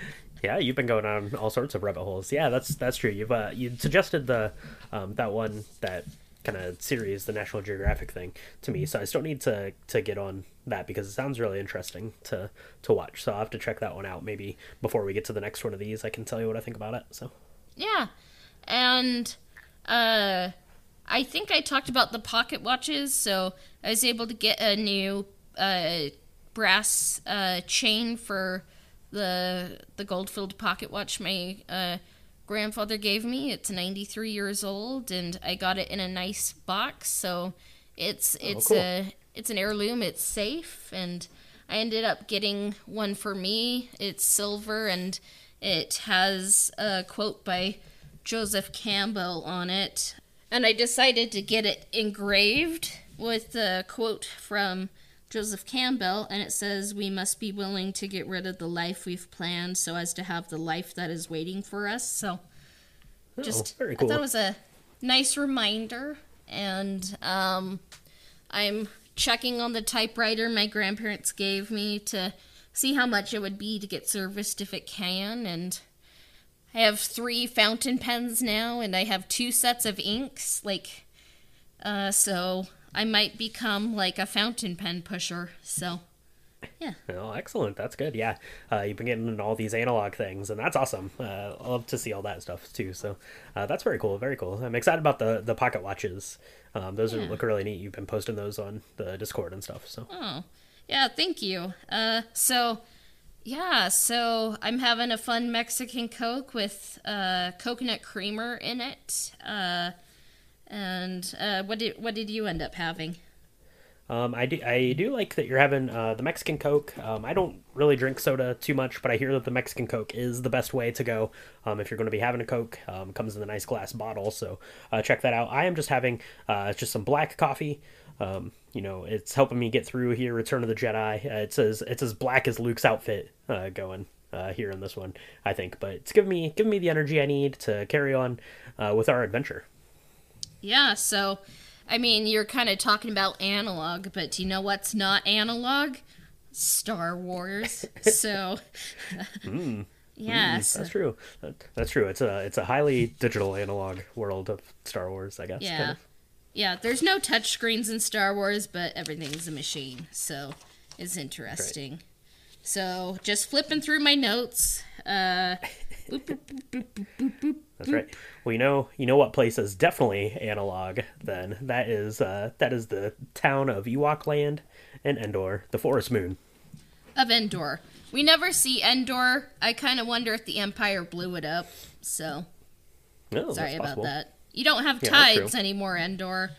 Yeah, you've been going on all sorts of rabbit holes. Yeah, that's that's true. You've uh, you suggested the um, that one that kind of series, the National Geographic thing, to me. So I still need to to get on that because it sounds really interesting to to watch. So I'll have to check that one out. Maybe before we get to the next one of these, I can tell you what I think about it. So yeah, and uh, I think I talked about the pocket watches. So I was able to get a new uh brass uh chain for the the gold-filled pocket watch my uh grandfather gave me. It's 93 years old, and I got it in a nice box. So it's it's cool. a it's an heirloom. It's safe, and I ended up getting one for me. It's silver, and it has a quote by Joseph Campbell on it. And I decided to get it engraved with the quote from Joseph Campbell, and it says, We must be willing to get rid of the life we've planned so as to have the life that is waiting for us. So just, Oh, very I thought it was a nice reminder, and um, I'm checking on the typewriter my grandparents gave me to see how much it would be to get serviced if it can, and I have three fountain pens now, and I have two sets of inks. Like, uh, so I might become like a fountain pen pusher. So, yeah, Oh, excellent. That's good. Yeah, uh, you've been getting into all these analog things, and that's awesome. Uh, I love to see all that stuff too. So uh, that's very cool. Very cool. I'm excited about the the pocket watches. Um, those are, look really neat. You've been posting those on the Discord and stuff. So Oh, yeah, thank you. Uh, so, yeah, so I'm having a fun Mexican Coke with uh, coconut creamer in it. Uh, and uh, what did what did you end up having? um, I do I do like that you're having uh, the Mexican Coke. Um, I don't really drink soda too much, but I hear that the Mexican Coke is the best way to go um, if you're going to be having a Coke. Um, comes in a nice glass bottle, so uh, check that out. I am just having uh, just some black coffee. Um, you know, it's helping me get through here. Return of the Jedi. Uh, it's as it's as black as Luke's outfit uh, going uh, here in this one, I think. But it's giving me giving me the energy I need to carry on uh, with our adventure. Yeah, so I mean, you're kind of talking about analog, but do you know what's not analog? Star Wars. so, yeah, so- That's true. That, that's true. It's a it's a highly digital analog world of Star Wars, I guess. kind yeah, of. Yeah. There's no touch screens in Star Wars, but everything's a machine, so it's interesting. So, just flipping through my notes. Uh, boop, boop, boop, boop, boop, boop, boop. That's right. Well, you know, you know what place is definitely analog. Then that is uh, that is the town of Ewok Land and Endor, the Forest Moon. Of Endor. We never see Endor. I kind of wonder if the Empire blew it up. So Oh, sorry about that. You don't have Yeah, tides anymore, Endor.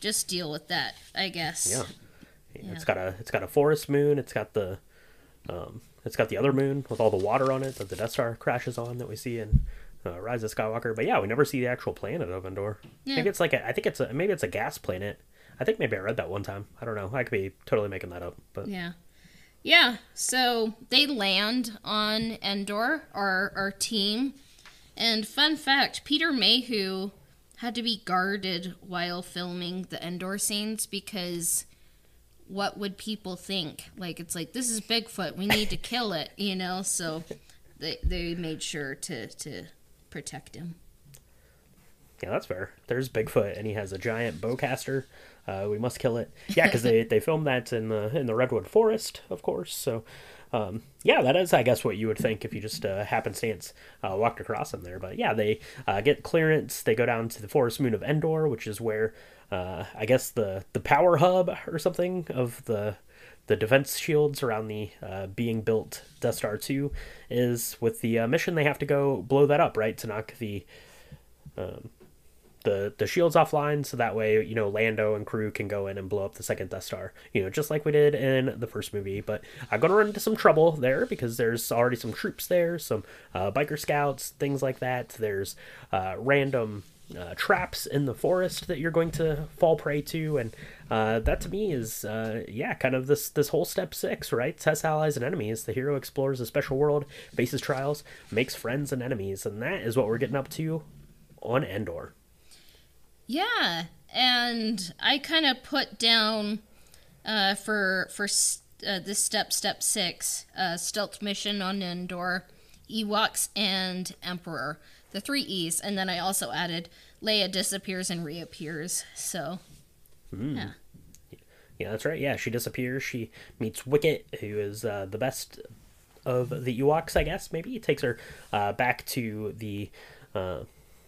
Just deal with that, I guess. Yeah. It's got a it's got a forest moon. It's got the um, it's got the other moon with all the water on it that the Death Star crashes on that we see in uh, Rise of Skywalker. But yeah, we never see the actual planet of Endor. Yeah. I think it's like a, I think it's a maybe it's a gas planet. I think maybe I read that one time. I don't know. I could be totally making that up. But Yeah. Yeah. So they land on Endor, our our team. And fun fact, Peter Mayhew had to be guarded while filming the Endor scenes because what would people think? Like it's like this is Bigfoot, we need to kill it, you know? So they they made sure to to protect him. yeah, that's fair. There's Bigfoot, and he has a giant bowcaster. Uh, we must kill it. Yeah, because they, they filmed that in the in the redwood forest, of course. So, um, yeah, that is, I guess, what you would think if you just uh, happenstance uh, walked across them there. But yeah, they uh, get clearance. They go down to the forest moon of Endor, which is where uh, I guess the the power hub or something of the the defense shields around the uh, being built Death Star 2 is with the uh, mission they have to go blow that up, right? To knock the the the shields offline so that way you know lando and crew can go in and blow up the second death star you know just like we did in the first movie. But i'm gonna run into some trouble there because there's already some troops there some uh, biker scouts things like that. There's uh, random uh, traps in the forest that you're going to fall prey to. And uh, that to me is uh, yeah kind of this this whole step six right? Test allies and enemies. The hero explores a special world faces trials makes friends and enemies. And that is what we're getting up to on endor Yeah, and I kind of put down uh, for for uh, this step step six uh, stealth mission on Endor, Ewoks and Emperor, the three E's, and then I also added Leia disappears and reappears. So yeah, Yeah, that's right. Yeah, she disappears. She meets Wicket, who is uh, the best of the Ewoks, I guess. Maybe it takes her uh, back to the. Uh,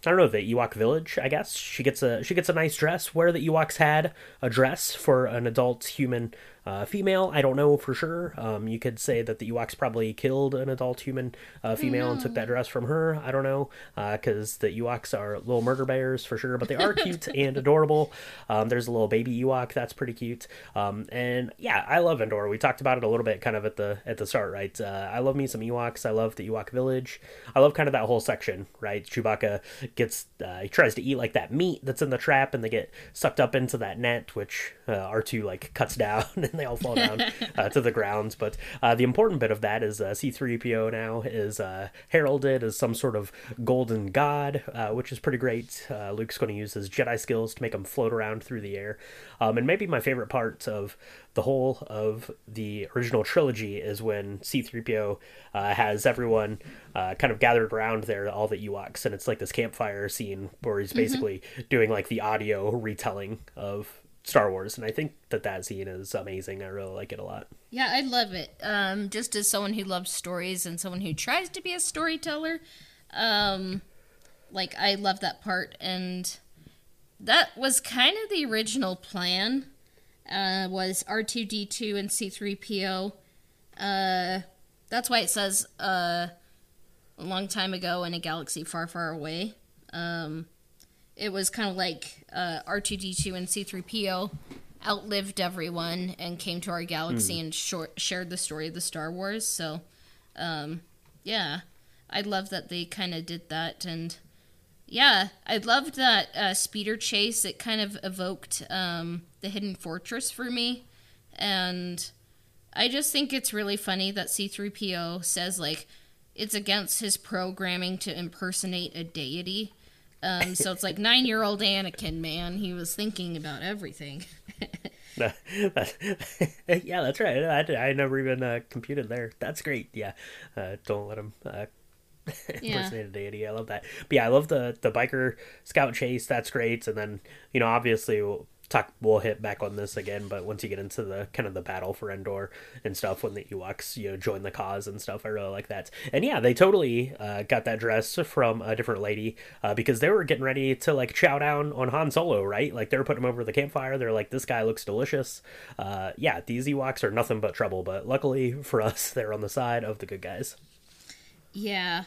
I don't know the Ewok village. I guess she gets a she gets a nice dress. Where the Ewoks had a dress for an adult human uh, female, I don't know for sure. Um, you could say that the Ewoks probably killed an adult human uh, female and took that dress from her. I don't know because the Ewoks are little murder bears for sure, but they are cute and adorable. Um, there's a little baby Ewok that's pretty cute. Um, and yeah, I love Endor. We talked about it a little bit kind of at the at the start, right? Uh, I love me some Ewoks. I love the Ewok village. I love kind of that whole section, right? Chewbacca gets uh, he tries to eat like that meat that's in the trap, and they get sucked up into that net, which uh, R2 like cuts down, and they all fall down uh, to the ground. But uh, the important bit of that is uh, C3PO now is uh, heralded as some sort of golden god, uh, which is pretty great. Uh, Luke's going to use his Jedi skills to make him float around through the air. Um, and maybe my favorite part of the whole of the original trilogy is when C3PO uh, has everyone uh, kind of gathered around there, all the Ewoks, and it's like this campfire scene where he's basically doing like the audio retelling of Star Wars, and I think that that scene is amazing. I really like it a lot. yeah, I love it. Um, just as someone who loves stories and someone who tries to be a storyteller, um, like I love that part, and that was kind of the original plan. Uh, was R two D two and C three PO. Uh, that's why it says uh, a long time ago in a galaxy far, far away. Um, it was kind of like uh, R2D2 and C3PO outlived everyone and came to our galaxy and short, shared the story of the Star Wars. So, um, yeah, I love that they kind of did that. And yeah, I loved that uh, speeder chase. It kind of evoked um, the Hidden Fortress for me. And I just think it's really funny that C3PO says, like, it's against his programming to impersonate a deity. Um, so it's like nine year old Anakin, man. He was thinking about everything. yeah, that's right. I, I never even uh, computed there. That's great. Yeah, uh, don't let him uh, Yeah. impersonate a deity. I love that. But yeah, I love the the biker scout chase. That's great. And then you know, obviously, talk we'll hit back on this again but once you get into the kind of the battle for endor and stuff when the ewoks you know join the cause and stuff i really like that. And yeah they totally uh, got that dress from a different lady uh, because they were getting ready to like chow down on han solo right? Like they were putting him over the campfire. They're like this guy looks delicious. Uh, yeah these ewoks are nothing but trouble but luckily for us they're on the side of the good guys. Yeah.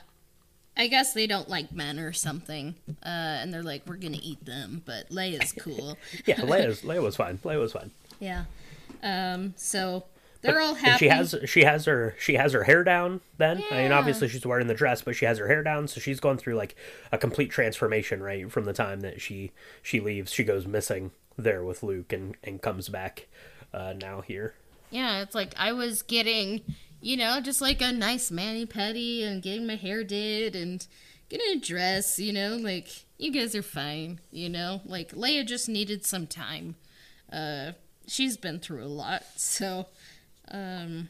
I guess they don't like men or something. Uh, and they're like, we're going to eat them. But Leia's cool. yeah Leia's, leia was fine leia was fine yeah. Um, so they're all happy. she has she has her she has her hair down then. yeah. I mean obviously she's wearing the dress, but she has her hair down, so she's going through like a complete transformation, right? From the time that she she leaves, she goes missing there with Luke and and comes back uh now here. Yeah, it's like I was getting, you know, just like a nice mani pedi and getting my hair did and getting a dress, you know, like you guys are fine, you know? Like Leia just needed some time. Uh she's been through a lot, so um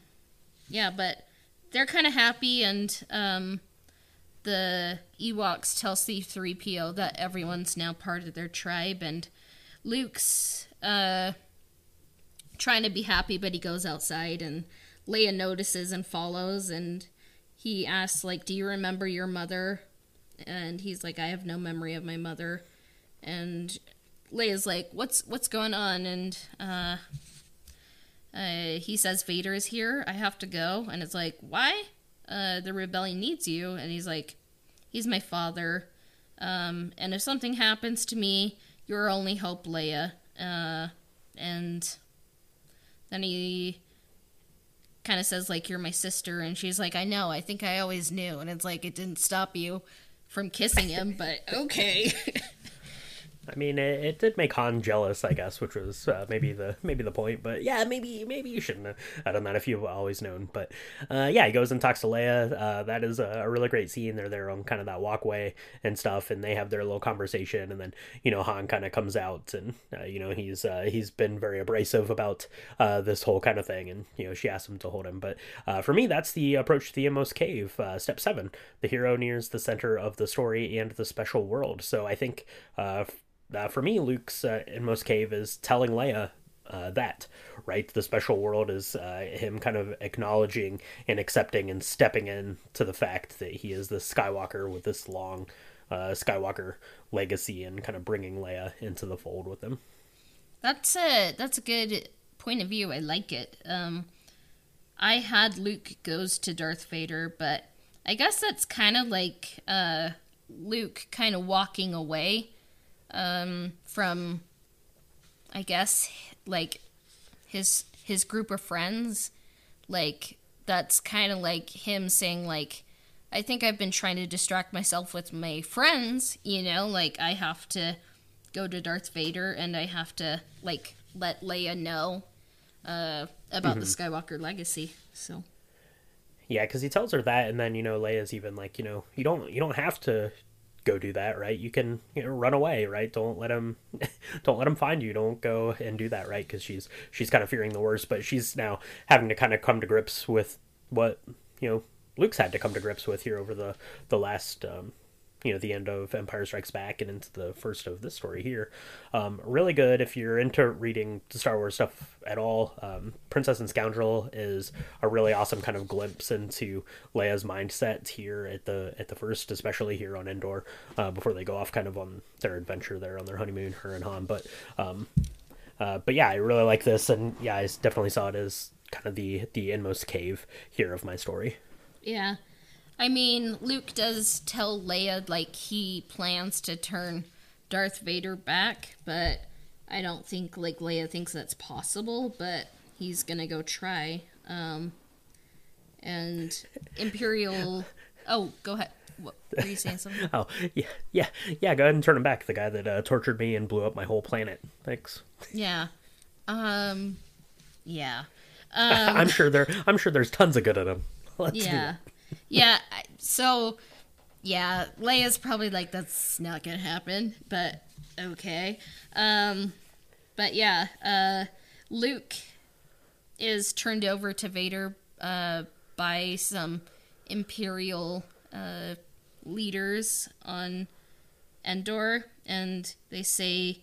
yeah, but they're kind of happy and um the Ewoks tell C3PO that everyone's now part of their tribe and Luke's uh trying to be happy, but he goes outside and Leia notices and follows and he asks like, "Do you remember your mother?" And he's like, "I have no memory of my mother." And Leia's like, "What's what's going on?" And uh, uh, he says, "Vader is here. I have to go." And it's like, "Why?" Uh, the rebellion needs you. And he's like, "He's my father. Um, and if something happens to me, you're only hope, Leia." Uh, and then he kind of says like you're my sister and she's like i know i think i always knew and it's like it didn't stop you from kissing him but okay I mean, it, it did make Han jealous, I guess, which was uh, maybe the maybe the point. But yeah, maybe maybe you shouldn't have done that if you've always known. But uh, yeah, he goes and talks to Leia. Uh, that is a, a really great scene. They're there on kind of that walkway and stuff, and they have their little conversation. And then you know Han kind of comes out, and uh, you know he's uh, he's been very abrasive about uh, this whole kind of thing, and you know she asks him to hold him. But for me, that's the approach to the Inmost Cave. Step seven: the hero nears the center of the story and the special world. So I think. Uh, for me, Luke's uh, inmost cave is telling Leia uh, that, right? The special world is uh, him kind of acknowledging and accepting and stepping in to the fact that he is the Skywalker with this long uh, Skywalker legacy and kind of bringing Leia into the fold with him. that's a that's a good point of view i like it um i had luke goes to darth vader but i guess that's kind of like uh luke kind of walking away um from i guess like his his group of friends. Like that's kind of like him saying like i think i've been trying to distract myself with my friends you know like i have to go to darth vader and i have to like let leia know uh about the skywalker legacy so. Yeah, because he tells her that, and then you know Leia's even like, you know, you don't you don't have to go do that, right? You can you know run away, right? Don't let him don't let him find you. Don't go and do that, right? Because she's she's kind of fearing the worst, but she's now having to kind of come to grips with what you know Luke's had to come to grips with here over the the last um, you know the end of Empire Strikes Back and into the first of this story here. Um, really good if you're into reading the Star Wars stuff at all. Um, Princess and Scoundrel is a really awesome kind of glimpse into Leia's mindset here at the at the first, especially here on Endor, uh, before they go off kind of on their adventure there on their honeymoon, her and Han. But um, uh, but yeah, I really like this, and yeah, I definitely saw it as kind of the the inmost cave here of my story. Yeah. I mean, Luke does tell Leia, like, he plans to turn Darth Vader back, but I don't think, like, Leia thinks that's possible, but he's gonna go try. Um, and Imperial. Oh, go ahead. What, were you saying something? Oh yeah, yeah, yeah. Go ahead and turn him back. The guy that uh, tortured me and blew up my whole planet. Thanks. Yeah. Um, yeah. I'm sure there. I'm sure there's tons of good in him. Let's do Yeah. it. Yeah. So, yeah, Leia's probably like, that's not gonna happen, but okay. Um, but yeah, uh, Luke is turned over to Vader uh, by some Imperial uh, leaders on Endor, and they say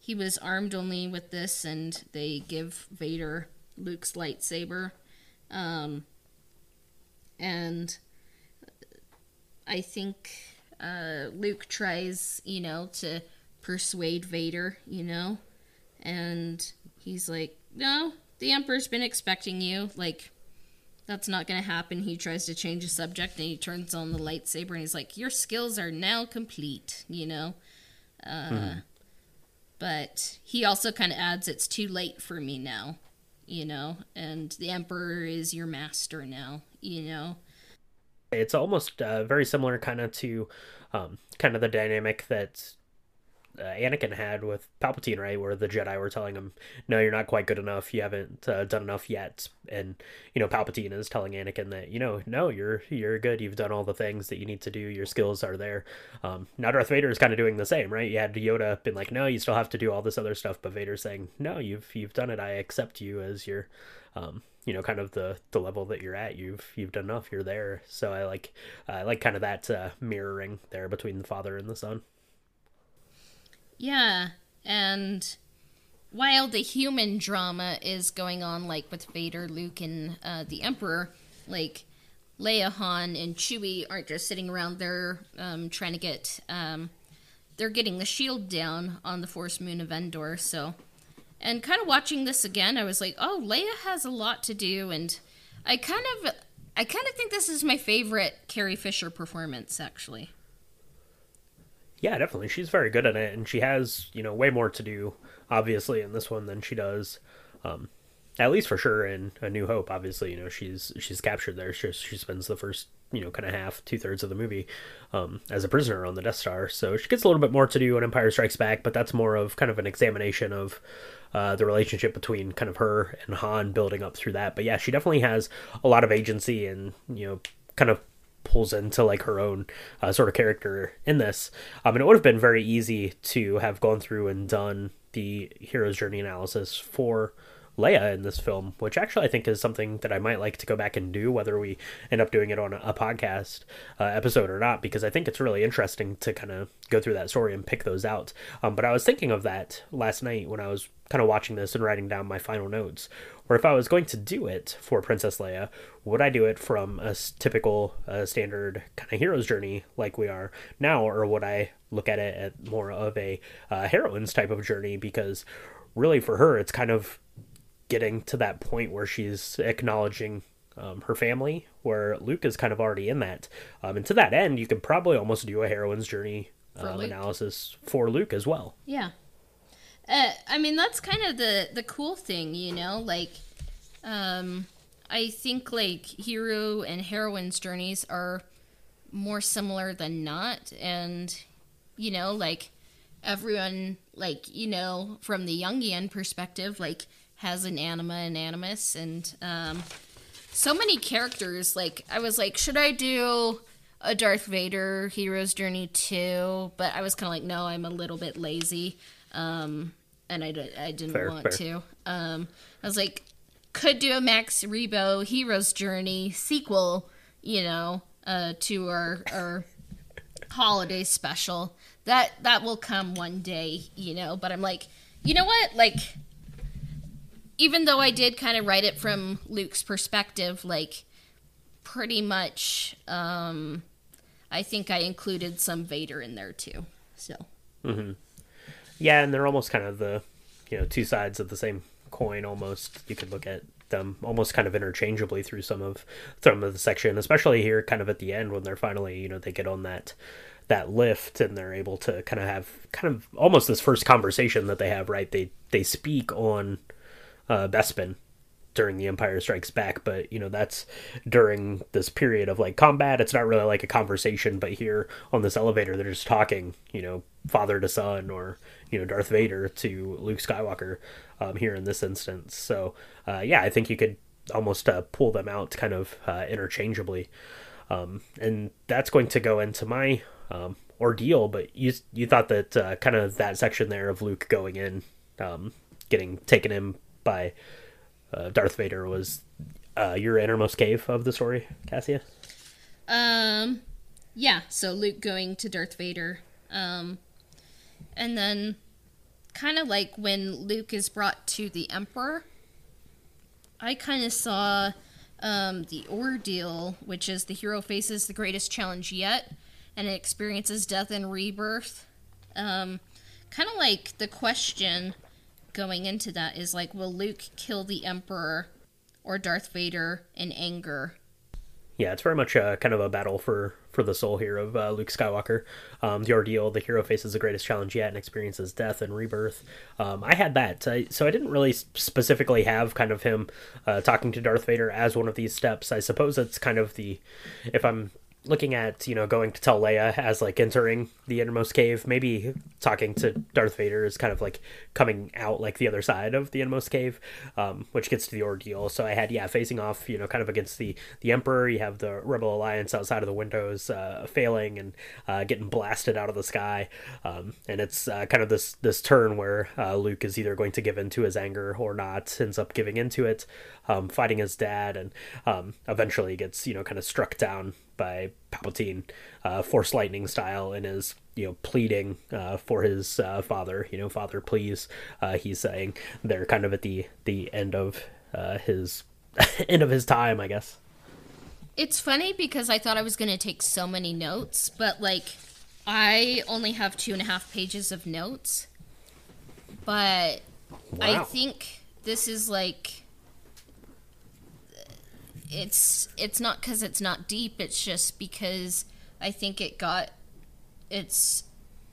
he was armed only with this, and they give Vader Luke's lightsaber. Um, and I think uh, Luke tries, you know, to persuade Vader, you know, and he's like, "No, the Emperor's been expecting you. Like, that's not going to happen." He tries to change the subject, and he turns on the lightsaber, and he's like, "Your skills are now complete," you know. Uh, But he also kind of adds, "It's too late for me now," you know, and the Emperor is your master now, you know. It's almost uh, very similar, kind of to um, kind of the dynamic that uh, Anakin had with Palpatine, right? Where the Jedi were telling him, "No, you're not quite good enough. You haven't uh, done enough yet." And you know, Palpatine is telling Anakin that, you know, no, you're you're good. You've done all the things that you need to do. Your skills are there. Um, now Darth Vader is kind of doing the same, right? You had Yoda been like, "No, you still have to do all this other stuff," but Vader's saying, "No, you've you've done it. I accept you as your." Um, you know, kind of the the level that you're at. You've you've done enough. You're there. So I like I like kind of that uh, mirroring there between the father and the son. Yeah, and while the human drama is going on, like with Vader, Luke, and uh, the Emperor, like Leia, Han, and Chewie aren't just sitting around there um, trying to get. Um, they're getting the shield down on the Forest Moon of Endor. So, and kind of watching this again, I was like, oh, Leia has a lot to do, and I kind of, I kind of think this is my favorite Carrie Fisher performance, actually. Yeah, definitely. She's very good at it, and she has you know way more to do, obviously, in this one than she does. Um, at least for sure in A New Hope. Obviously, you know she's she's captured there. She she spends the first you know kind of half two thirds of the movie um, as a prisoner on the Death Star. So she gets a little bit more to do in Empire Strikes Back, but that's more of kind of an examination of. Uh, the relationship between kind of her and Han building up through that, but yeah, she definitely has a lot of agency and you know, kind of pulls into like her own uh, sort of character in this. Um, and it would have been very easy to have gone through and done the hero's journey analysis for Leia in this film, which actually I think is something that I might like to go back and do, whether we end up doing it on a, podcast uh, episode or not, because I think it's really interesting to kind of go through that story and pick those out. Um, but I was thinking of that last night when I was kind of watching this and writing down my final notes. Or if I was going to do it for Princess Leia, would I do it from a typical uh, standard kind of hero's journey like we are now, or would I look at it at more of a uh, heroine's type of journey? Because really, for her, it's kind of getting to that point where she's acknowledging um, her family, where Luke is kind of already in that. Um, and to that end, you could probably almost do a heroine's journey For um, analysis for Luke as well. Yeah. Uh, I mean, that's kind of the the cool thing, you know. Like, um, I think like hero and heroine's journeys are more similar than not, and you know, like everyone, like you know, from the Jungian perspective, like has an anima and animus, and um, so many characters. Like, I was like, should I do a Darth Vader hero's journey too? But I was kind of like, no, I'm a little bit lazy, um, and I, I didn't Fair, want fair. to. Um, I was like, could do a Max Rebo hero's journey sequel, you know, uh, to our our holiday special. That that will come one day, you know. But I'm like, you know what, like even though I did kind of write it from Luke's perspective, like pretty much, um, I think I included some Vader in there too. So Yeah, and they're almost kind of the you know two sides of the same coin. Almost you could look at them almost kind of interchangeably through some of some of the section, especially here, kind of at the end when they're finally you know they get on that that lift and they're able to kind of have kind of almost this first conversation that they have. Right, they they speak on uh, Bespin during the Empire Strikes Back, but you know that's during this period of like combat. It's not really like a conversation, but here on this elevator, they're just talking, you know, father to son, or you know, Darth Vader to Luke Skywalker. Um, here in this instance, so uh, yeah, I think you could almost uh, pull them out kind of uh, interchangeably, um, and that's going to go into my um, ordeal. But you you thought that uh, kind of that section there of Luke going in, um, getting taken in by uh, Darth Vader was uh, your innermost cave of the story, Cassia. Um, yeah. So Luke going to Darth Vader, um, and then kind of like when Luke is brought to the Emperor. I kind of saw um, the ordeal, which is the hero faces the greatest challenge yet, and it experiences death and rebirth. Um, kind of like the question going into that is like, will Luke kill the Emperor or Darth Vader in anger? Yeah, it's very much a, kind of a battle for for the soul here of uh, Luke Skywalker. Um, the ordeal, the hero faces the greatest challenge yet and experiences death and rebirth. Um, I had that, I, so I didn't really specifically have kind of him uh, talking to Darth Vader as one of these steps. I suppose it's kind of the, if I'm looking at you know going to tell Leia as like entering the innermost cave, maybe talking to Darth Vader is kind of like coming out like the other side of the innermost cave, um, which gets to the ordeal. So I had yeah facing off you know kind of against the the Emperor. You have the Rebel Alliance outside of the windows uh, failing and uh, getting blasted out of the sky, um, and it's uh, kind of this this turn where uh, Luke is either going to give in to his anger or not, ends up giving into it, um, fighting his dad, and um, eventually gets you know kind of struck down by Palpatine, uh, Force Lightning style, and is you know pleading uh, for his uh, father. You know, father, please. Uh, he's saying they're kind of at the the end of uh, his end of his time, I guess. It's funny because I thought I was going to take so many notes, but like I only have two and a half pages of notes. But I think this is like it's it's not because it's not deep. It's just because I think it got its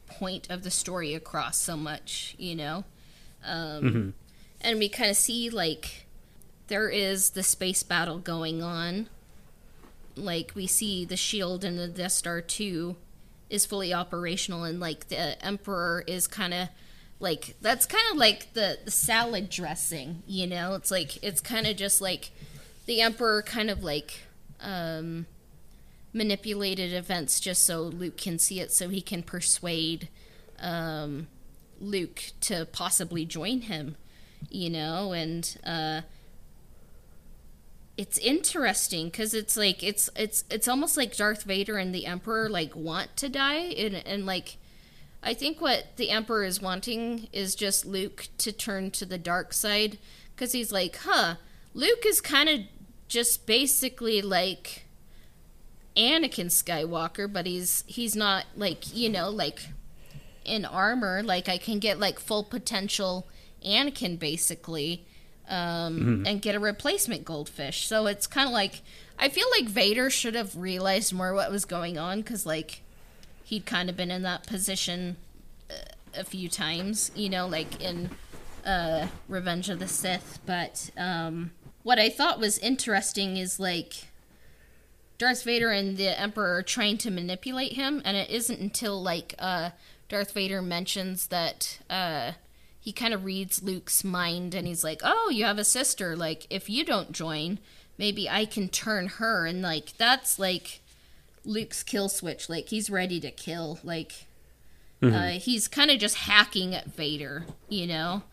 point of the story across so much. You know, um, and we kind of see like there is the space battle going on. Like we see the shield and the Death Star two is fully operational, and like the Emperor is kind of like that's kind of like the, the salad dressing. You know, it's like it's kind of just like the Emperor kind of like um, manipulated events just so Luke can see it, so he can persuade um, Luke to possibly join him. You know, and uh, it's interesting because it's like it's it's it's almost like Darth Vader and the Emperor like want to die, and and like I think what the Emperor is wanting is just Luke to turn to the dark side because he's like, huh, Luke is kind of just basically like Anakin Skywalker, but he's he's not like you know like in armor. Like I can get like full potential Anakin basically, um, and get a replacement goldfish. So it's kind of like I feel like Vader should have realized more what was going on because like he'd kind of been in that position uh, a few times, you know, like in uh, Revenge of the Sith. But um, what I thought was interesting is like Darth Vader and the Emperor are trying to manipulate him, and it isn't until like uh, Darth Vader mentions that uh, he kind of reads Luke's mind, and he's like, "Oh, you have a sister. Like, if you don't join, maybe I can turn her." And like that's like Luke's kill switch. Like he's ready to kill. Like uh, he's kind of just hacking at Vader, you know,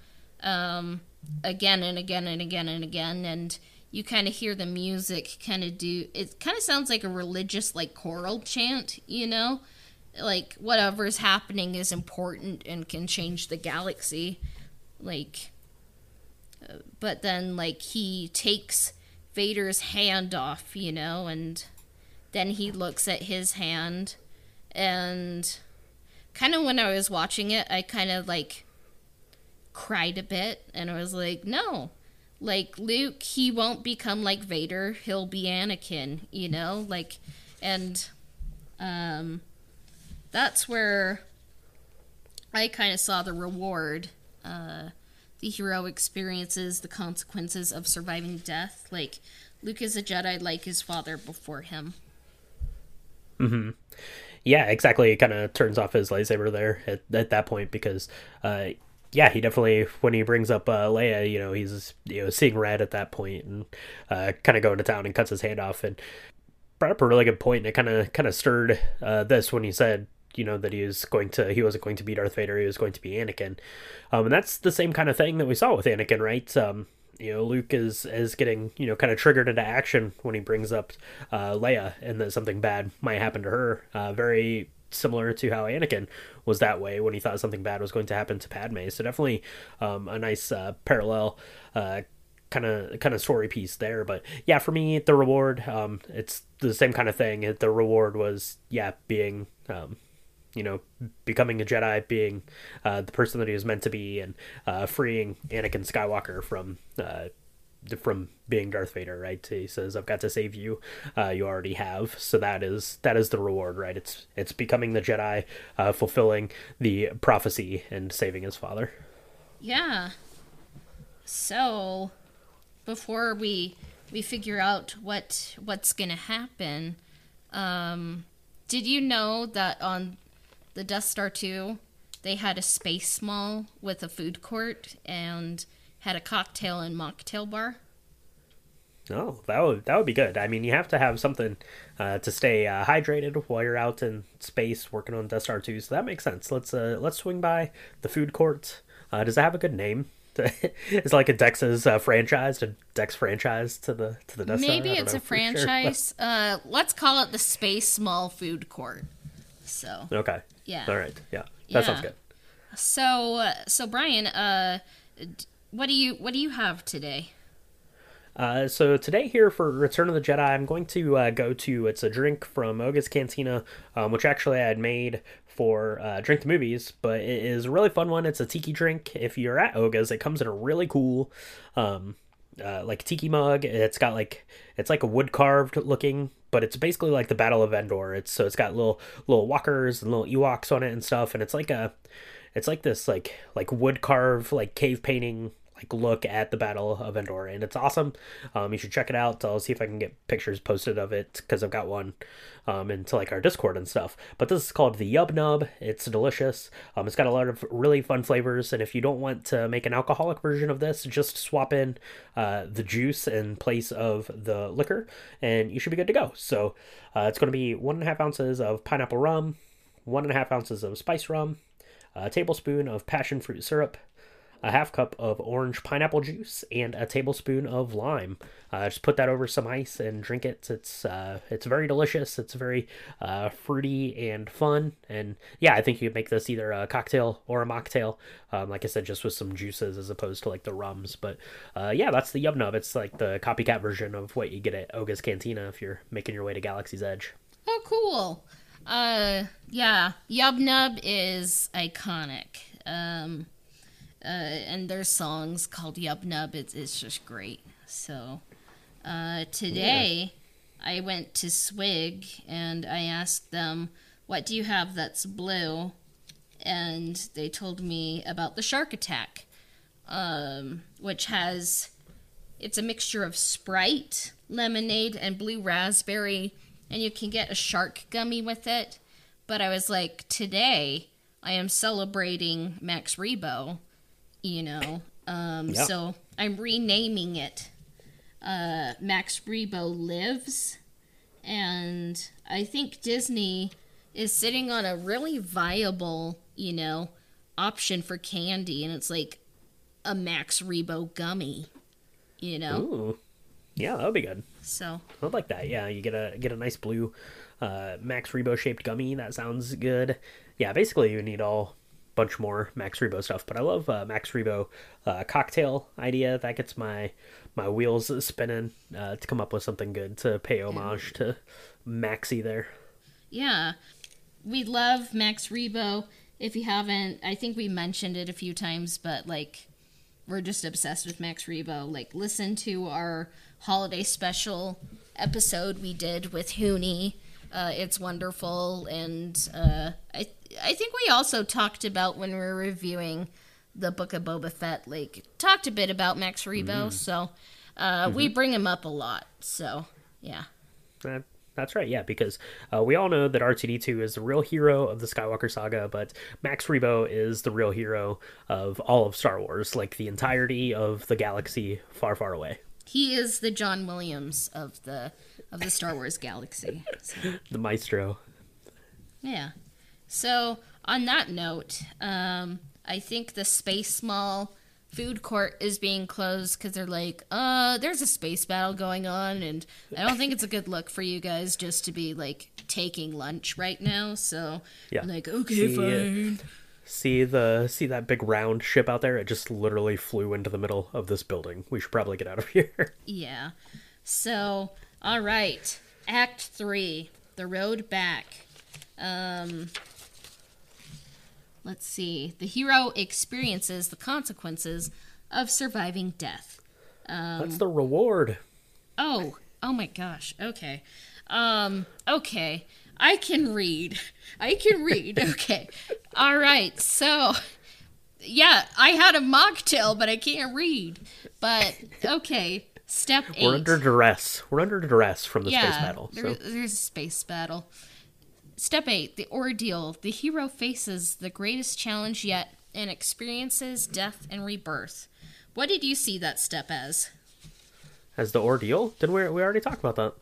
um, again and again and again and again, and you kind of hear the music kind of do. It kind of sounds like a religious like choral chant, you know, like whatever's happening is important and can change the galaxy, like. uh, But then, like he takes Vader's hand off, you know, and then he looks at his hand and kind of when I was watching it, I kind of like cried a bit and I was like, no. Like Luke, he won't become like Vader. He'll be Anakin, you know? Like and um that's where I kind of saw the reward uh the hero experiences the consequences of surviving death. Like Luke is a Jedi like his father before him. Mm-hmm. yeah, exactly. It kind of turns off his lightsaber there at, at that point because, uh, yeah, he definitely when he brings up uh, Leia, you know, he's you know seeing red at that point and uh, kind of going to town and cuts his hand off and brought up a really good point. And it kind of kind of stirred uh, this when he said you know that he was going to he wasn't going to be Darth Vader, he was going to be Anakin, um, and that's the same kind of thing that we saw with Anakin, right? Um, you know, Luke is is getting you know kind of triggered into action when he brings up uh, Leia, and that something bad might happen to her. Uh, very similar to how Anakin was that way when he thought something bad was going to happen to Padme. So definitely um, a nice uh, parallel. kind of kind of story piece there but yeah for me the reward um it's the same kind of thing the reward was yeah being um you know, becoming a Jedi, being uh, the person that he was meant to be, and uh, freeing Anakin Skywalker from uh, from being Darth Vader. Right? He says, "I've got to save you. Uh, you already have." So that is that is the reward, right? It's it's becoming the Jedi, uh, fulfilling the prophecy, and saving his father. Yeah. So, before we we figure out what what's gonna happen, um, did you know that on the Death Star 2, they had a space mall with a food court and had a cocktail and mocktail bar. Oh, that would that would be good. I mean, you have to have something uh, to stay uh, hydrated while you're out in space working on Death Star 2, so that makes sense. Let's uh, let's swing by the food court. Uh, does it have a good name? it's like a Dex's uh, franchise, a Dex franchise to the to the Death Maybe Star. it's a franchise. Sure. uh, let's call it the Space Small Food Court. So okay, yeah, all right, yeah, that yeah. sounds good. So uh, so Brian, uh, what do you what do you have today? Uh, so today here for Return of the Jedi, I'm going to uh, go to it's a drink from Oga's Cantina, um, which actually I had made for uh, Drink the Movies, but it is a really fun one. It's a tiki drink. If you're at Oga's, it comes in a really cool, um, uh, like tiki mug. It's got like it's like a wood carved looking, but it's basically like the Battle of Endor. It's so it's got little little walkers and little Ewoks on it and stuff, and it's like a it's like this like like wood carve like cave painting like look at the Battle of Endor, and it's awesome. Um, you should check it out. I'll see if I can get pictures posted of it because I've got one um, into like our Discord and stuff. But this is called the Yub Nub. It's delicious. Um, it's got a lot of really fun flavors, and if you don't want to make an alcoholic version of this, just swap in uh, the juice in place of the liquor, and you should be good to go. So uh, it's going to be one and a half ounces of pineapple rum, one and a half ounces of spice rum, a tablespoon of passion fruit syrup a half cup of orange pineapple juice, and a tablespoon of lime. Uh, just put that over some ice and drink it. It's uh, it's very delicious. It's very uh, fruity and fun. And yeah, I think you could make this either a cocktail or a mocktail. Um, like I said, just with some juices as opposed to like the rums. But uh, yeah, that's the Yub Nub. It's like the copycat version of what you get at Oga's Cantina if you're making your way to Galaxy's Edge. Oh, cool. Uh, yeah, Yub Nub is iconic. Um, uh, and their songs called Yub Nub. It's, it's just great. So uh, today yeah. I went to Swig and I asked them, What do you have that's blue? And they told me about the Shark Attack, um, which has it's a mixture of Sprite, lemonade, and blue raspberry, and you can get a shark gummy with it. But I was like, today I am celebrating Max Rebo you know. Um, yep. So I'm renaming it uh, Max Rebo Lives. And I think Disney is sitting on a really viable, you know, option for candy. And it's like a Max Rebo gummy, you know? Ooh. Yeah, that would be good. So I'd like that. Yeah, you get a get a nice blue uh, Max Rebo shaped gummy. That sounds good. Yeah, basically you need all bunch more Max Rebo stuff. But I love uh, Max Rebo uh, cocktail idea. That gets my my wheels spinning uh, to come up with something good to pay homage to Maxi there. Yeah, we love Max Rebo. If you haven't, I think we mentioned it a few times, but like we're just obsessed with Max Rebo. Like listen to our holiday special episode we did with Hooney. Uh, it's wonderful, and uh, I I think we also talked about when we were reviewing the book of Boba Fett, like talked a bit about Max Rebo, mm-hmm. so uh, mm-hmm. we bring him up a lot. So yeah, that's right. Yeah, because uh, we all know that R two D two is the real hero of the Skywalker saga, but Max Rebo is the real hero of all of Star Wars, like the entirety of the galaxy far, far away. He is the John Williams of the of the Star Wars galaxy. So. the maestro. Yeah. So, on that note, um, I think the Space Mall food court is being closed because they're like, uh, there's a space battle going on, and I don't think it's a good look for you guys just to be like taking lunch right now. So, Yeah. I'm like, okay, See, uh, fine. See the see that big round ship out there? It just literally flew into the middle of this building. We should probably get out of here. Yeah. So, all right. Act three The Road Back. Um, let's see. The hero experiences the consequences of surviving death. That's the reward. Oh, oh my gosh. Okay. Um, okay. I can read. I can read. Okay. All right. So, yeah, I had a mocktail, but I can't read. But okay. Step 8 We're under duress. We're under duress from the space battle. there- So there's a space battle. Step eight, the ordeal. The hero faces the greatest challenge yet and experiences death and rebirth. What did you see that step as? as the ordeal, did we we already talked about that?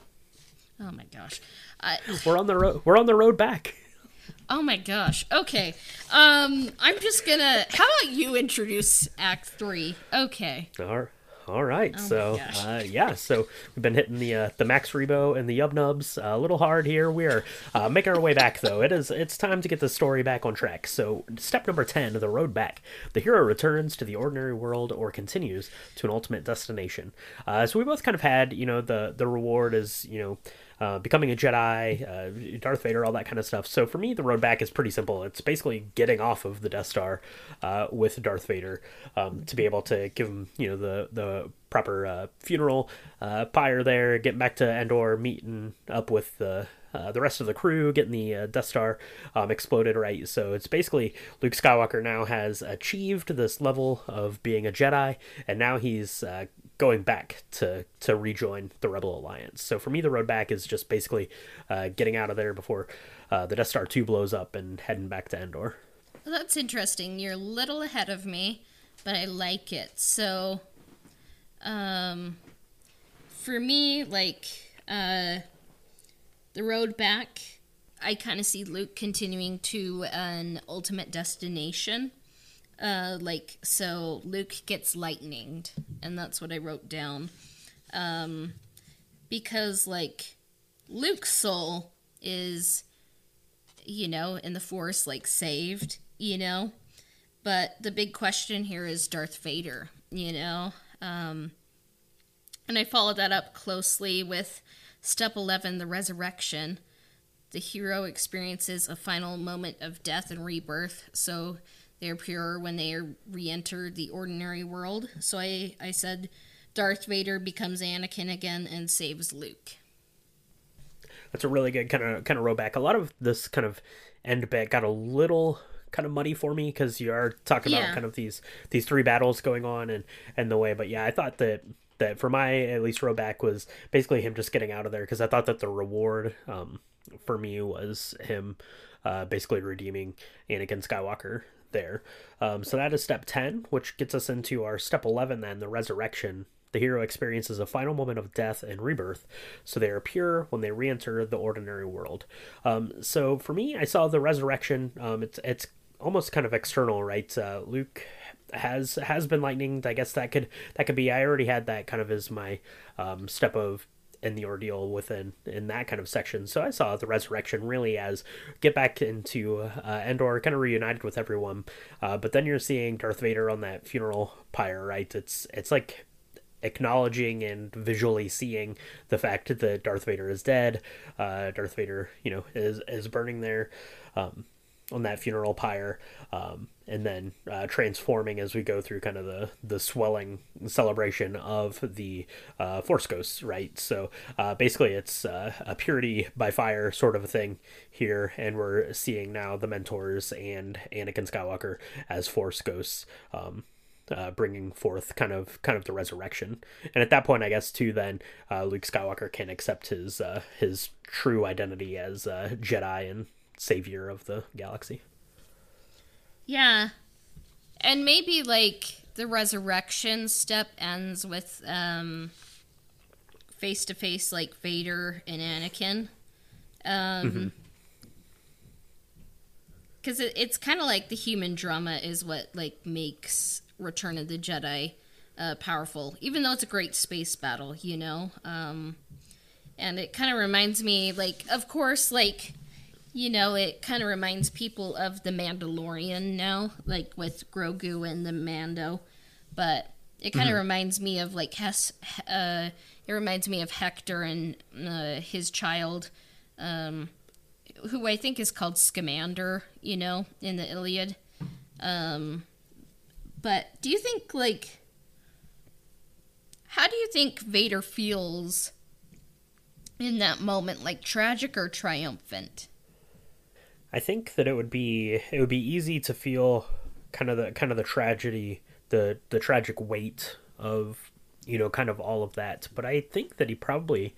Oh my gosh. We're on the road. We're on the road back. oh my gosh. Okay. Um, I'm just gonna. How about you introduce Act Three? Okay. All, all right. Oh so uh, yeah, so we've been hitting the uh, the Max Rebo and the Yub Nubs uh, a little hard here. We are uh, making our way back though. It is it's time to get the story back on track. So step number ten, the road back. The hero returns to the ordinary world or continues to an ultimate destination. Uh, so we both kind of had you know the the reward is you know. Uh, becoming a Jedi, uh, Darth Vader, all that kind of stuff. So for me, the road back is pretty simple. It's basically getting off of the Death Star uh, with Darth Vader um, to be able to give him, you know, the the proper uh, funeral uh, pyre there, getting back to Endor, meeting up with the uh, the rest of the crew, getting the Death Star um, exploded right. So it's basically Luke Skywalker now has achieved this level of being a Jedi, and now he's going back to to rejoin the Rebel Alliance. So for me, the road back is just basically uh, getting out of there before uh, the Death Star two blows up and heading back to Endor. Well, that's interesting. You're a little ahead of me, but I like it. So, um, for me, like, uh, the road back, I kind of see Luke continuing to an ultimate destination. Uh, like, so Luke gets lightninged, and that's what I wrote down. Um, because, like, Luke's soul is you know, in the Force, like saved, you know. But the big question here is Darth Vader, you know. Um, and I followed that up closely with step 11, the resurrection. The hero experiences a final moment of death and rebirth, so they are pure when they re enter the ordinary world. So I, I said Darth Vader becomes Anakin again and saves Luke. That's a really good kind of kind of row back. A lot of this kind of end bit got a little kind of muddy for me because you are talking Yeah. about kind of these these three battles going on and and the way. But yeah, I thought that that for my at least row back was basically him just getting out of there because I thought that the reward um, for me was him uh, basically redeeming Anakin Skywalker there. Um, so that is step 10, which gets us into our step 11 then, the resurrection. The hero experiences a final moment of death and rebirth, so they are pure when they re-enter the ordinary world. Um, so for me, I saw the resurrection. Um, it's it's almost kind of external, right? Uh, Luke has has been lightninged. I guess that could that could be. I already had that kind of as my um, step of in the ordeal within in that kind of section. So I saw the resurrection really as get back into uh, Endor, kind of reunited with everyone. Uh, but then you're seeing Darth Vader on that funeral pyre, right? It's it's like acknowledging and visually seeing the fact that Darth Vader is dead. Uh, Darth Vader, you know, is is burning there. Um, on that funeral pyre, um, and then uh, transforming as we go through kind of the the swelling celebration of the uh, Force Ghosts, right? So uh, basically, it's uh, a purity by fire sort of a thing here, and we're seeing now the mentors and Anakin Skywalker as Force Ghosts. Um, uh, bringing forth kind of kind of the resurrection, and at that point, I guess too, then uh, Luke Skywalker can accept his uh, his true identity as uh, Jedi and savior of the galaxy. Yeah. And maybe like the resurrection step ends with um face to face like Vader and Anakin. Um cuz it, it's kind of like the human drama is what like makes Return of the Jedi uh, powerful, even though it's a great space battle, you know. Um, and it kind of reminds me, like, of course, like, you know, it kind of reminds people of the Mandalorian now, like with Grogu and the Mando, but it kind of reminds me of like Hess. Uh, it reminds me of Hector and uh, his child, um, who I think is called Scamander, you know, in the Iliad. Um, but do you think like how do you think Vader feels in that moment, like tragic or triumphant? I think that it would be it would be easy to feel kind of the kind of the tragedy, the the tragic weight of you know kind of all of that. But I think that he probably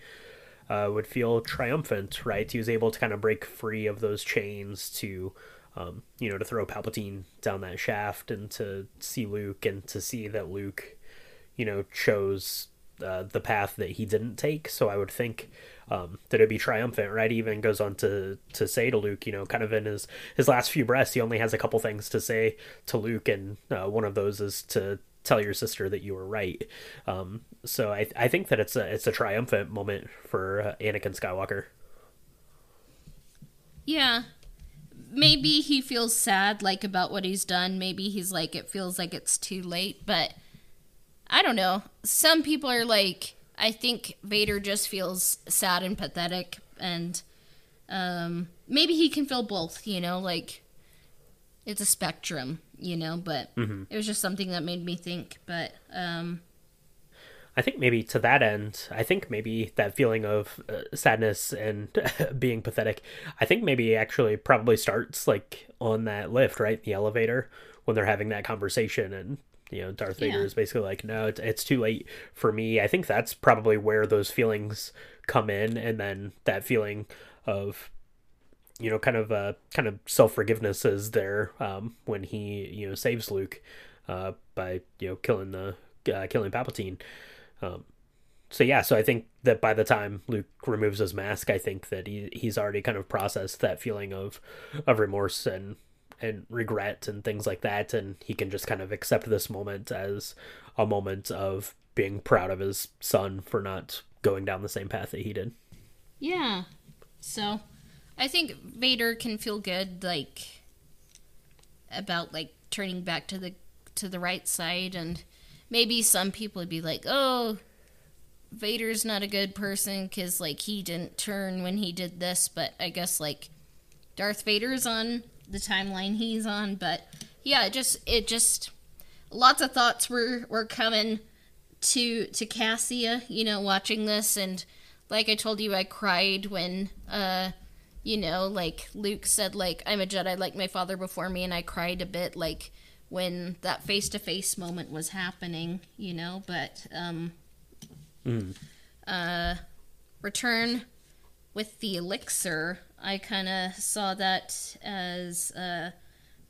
uh, would feel triumphant, right? He was able to kind of break free of those chains to. Um, you know, to throw Palpatine down that shaft and to see Luke and to see that Luke, you know, chose uh, the path that he didn't take. So I would think um, that it'd be triumphant, right? He even goes on to to say to Luke, you know, kind of in his his last few breaths, he only has a couple things to say to Luke, and uh, one of those is to tell your sister that you were right. Um, so I I think that it's a it's a triumphant moment for uh, Anakin Skywalker. Yeah. Maybe he feels sad like about what he's done. Maybe he's like it feels like it's too late, but I don't know. Some people are like I think Vader just feels sad and pathetic and um maybe he can feel both, you know, like it's a spectrum, you know, but it was just something that made me think, but um I think maybe to that end, I think maybe that feeling of uh, sadness and being pathetic, I think maybe actually probably starts like on that lift, right? The elevator when they're having that conversation and you know Darth Vader Yeah. is basically like no it's, it's too late for me. I think that's probably where those feelings come in and then that feeling of you know kind of uh kind of self-forgiveness is there um when he you know saves Luke uh by you know killing the uh, killing Palpatine um, so yeah, so I think that by the time Luke removes his mask, I think that he he's already kind of processed that feeling of of remorse and and regret and things like that, and he can just kind of accept this moment as a moment of being proud of his son for not going down the same path that he did. Yeah. So, I think Vader can feel good like about like turning back to the to the right side and maybe some people would be like, "Oh, Vader's not a good person cuz like he didn't turn when he did this," but I guess like Darth Vader's on the timeline he's on, but yeah, it just it just lots of thoughts were were coming to to Cassia, you know, watching this and like I told you I cried when uh you know, like Luke said like I'm a Jedi like my father before me and I cried a bit like when that face to face moment was happening, you know, but um uh return with the elixir, I kind of saw that as uh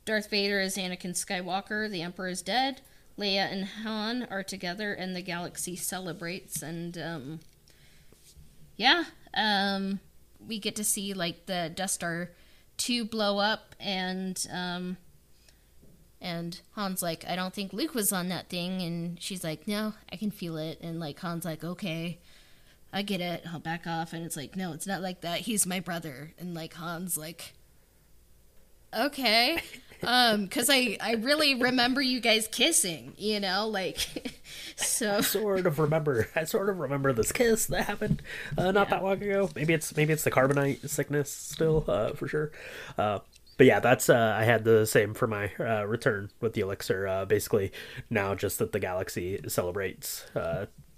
Darth Vader is Anakin Skywalker, the Emperor is dead. Leia and Han are together, and the galaxy celebrates. And um, yeah, um, we get to see like the Death Star two blow up, and um, and Han's like, I don't think Luke was on that thing, and she's like, No, I can feel it, and like Han's like, Okay. I get it. I'll back off. And it's like, no, it's not like that. He's my brother. And like Han's like, okay um because i i really remember you guys kissing you know like so Sort of remember, I sort of remember this kiss that happened uh, not that long ago. Maybe it's maybe it's the carbonite sickness still uh, for sure. Uh, but yeah, that's uh, I had the same for my uh, return with the elixir. Uh, basically, now just that the galaxy celebrates.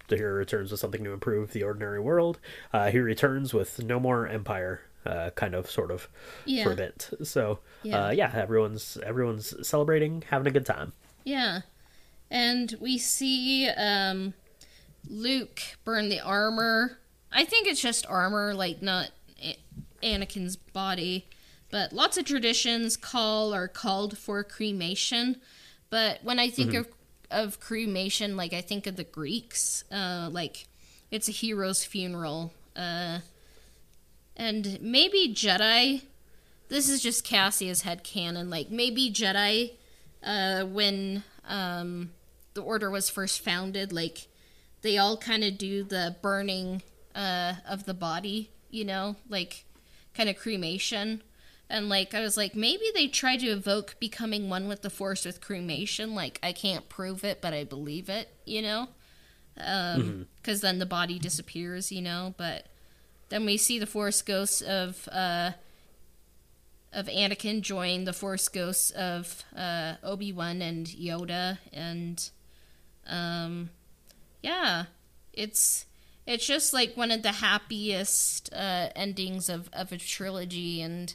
Uh, the hero returns with something to improve the ordinary world. Uh, he returns with no more empire, uh, kind of, sort of, for a bit. So Yeah. Uh, yeah, everyone's everyone's celebrating, having a good time. yeah and we see um luke burn the armor i think it's just armor like not A- anakin's body but lots of traditions call or called for cremation but when i think of of cremation like i think of the greeks uh like it's a hero's funeral uh and maybe jedi this is just cassia's head canon like maybe jedi uh when um, the order was first founded. Like they all kind of do the burning uh, of the body, you know, like kind of cremation. And like I was like, maybe they try to evoke becoming one with the force with cremation. Like I can't prove it, but I believe it, you know, because um, then the body disappears, you know. But then we see the force ghosts of uh, of Anakin join the force ghosts of uh, Obi Wan and Yoda, and um, yeah, it's it's just like one of the happiest uh, endings of, of a trilogy and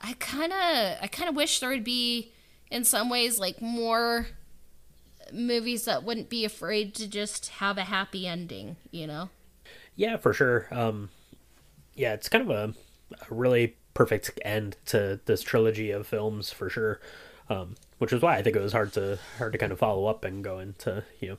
i kind of i kind of wish there would be in some ways like more movies that wouldn't be afraid to just have a happy ending you know? Yeah for sure. Um yeah it's kind of a, a really perfect end to this trilogy of films for sure. Um which is why i think it was hard to hard to kind of follow up and go into you know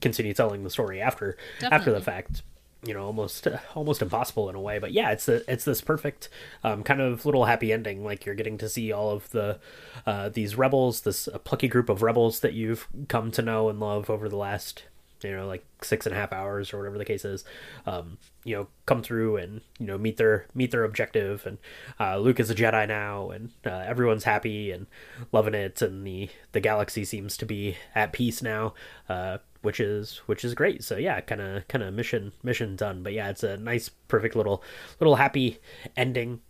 continue telling the story after Definitely. after the fact you know almost almost impossible in a way but yeah it's the it's this perfect um, kind of little happy ending. Like you're getting to see all of the uh, these rebels this uh, plucky group of rebels that you've come to know and love over the last you know like six and a half hours or whatever the case is um, you know come through and you know meet their meet their objective. And uh, luke is a jedi now and uh, everyone's happy and loving it. And the the galaxy seems to be at peace now. Uh, which is which is great. So yeah kind of kind of mission mission done. But yeah it's a nice perfect little little happy ending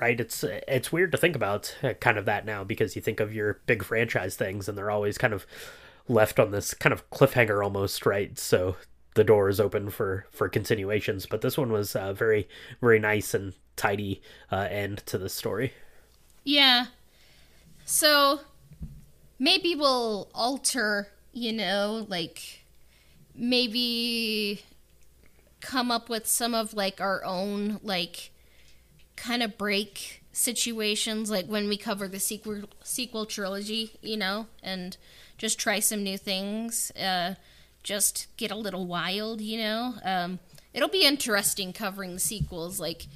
right? It's it's weird to think about uh, kind of that now because you think of your big franchise things and they're always kind of left on this kind of cliffhanger almost right? So the door is open for for continuations. But this one was uh, very very nice and tidy uh, end to the story. Yeah. So maybe we'll alter you know like maybe come up with some of like our own like kind of break situations like when we cover the sequel sequel trilogy you know and just try some new things uh just get a little wild you know? Um it'll be interesting covering the sequels like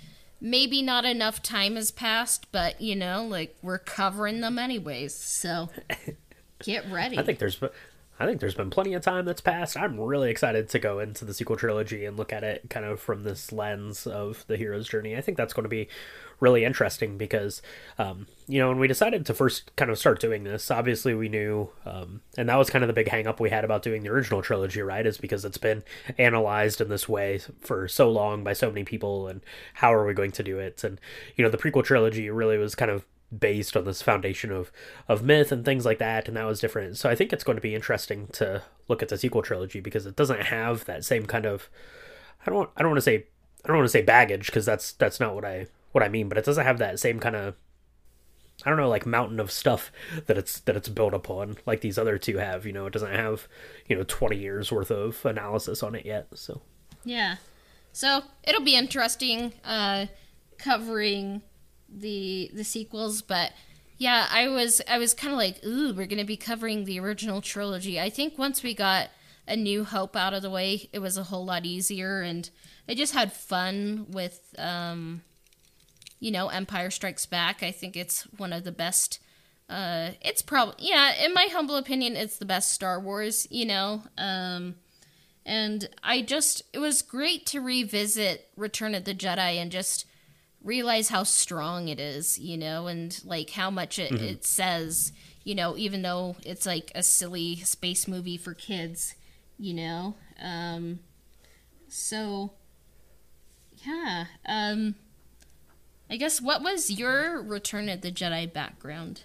maybe not enough time has passed but you know like we're covering them anyways so get ready. i think there's I think there's been plenty of time that's passed. I'm really excited to go into the sequel trilogy and look at it kind of from this lens of the hero's journey. I think that's going to be really interesting because, um, you know, when we decided to first kind of start doing this, obviously we knew, um, and that was kind of the big hang up we had about doing the original trilogy, right? Is because it's been analyzed in this way for so long by so many people, and how are we going to do it? And, you know, the prequel trilogy really was kind of based on this foundation of of myth and things like that and that was different. So i think it's going to be interesting to look at the sequel trilogy because it doesn't have that same kind of i don't i don't want to say i don't want to say baggage because that's that's not what i what i mean but it doesn't have that same kind of i don't know like mountain of stuff that it's that it's built upon like these other two have you know? It doesn't have you know 20 years worth of analysis on it yet so. Yeah. So it'll be interesting uh covering the the sequels, but yeah, I was I was kind of like, ooh, we're gonna be covering the original trilogy. I think once we got a New Hope out of the way, it was a whole lot easier, and I just had fun with, um, you know, Empire Strikes Back. I think it's one of the best. Uh, it's probably yeah, in my humble opinion, it's the best Star Wars. You know, um, and I just it was great to revisit Return of the Jedi and just realize how strong it is, you know, and like how much it, mm-hmm. it says, you know, even though it's like a silly space movie for kids, you know. Um, so, yeah. Um, I guess what was your Return of the Jedi background?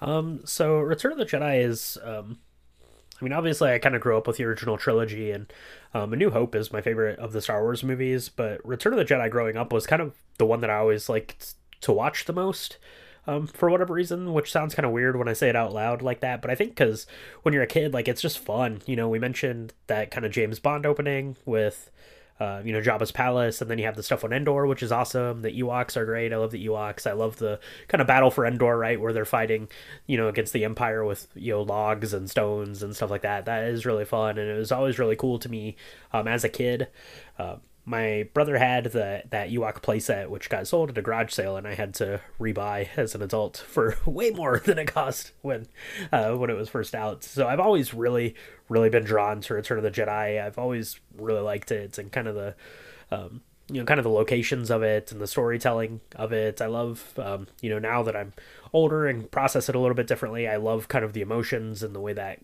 Um, so Return of the Jedi is um, I mean, obviously, I kind of grew up with the original trilogy, and um, A New Hope is my favorite of the Star Wars movies. But Return of the Jedi, growing up, was kind of the one that I always liked to watch the most. Um, for whatever reason, which sounds kind of weird when I say it out loud like that, but I think because when you're a kid, like it's just fun. You know, we mentioned that kind of James Bond opening with uh, you know, Jabba's palace, and then you have the stuff on Endor, which is awesome. The Ewoks are great. I love the Ewoks. I love the kind of battle for Endor, right, where they're fighting, you know, against the Empire with you know logs and stones and stuff like that. That is really fun, and it was always really cool to me um, as a kid. Uh, my brother had the that Ewok playset, which got sold at a garage sale, and I had to rebuy as an adult for way more than it cost when uh, when it was first out. So I've always really, really been drawn to Return of the Jedi. I've always really liked it, and kind of the um, you know kind of the locations of it and the storytelling of it i love um, you know now that i'm older and process it a little bit differently i love kind of the emotions and the way that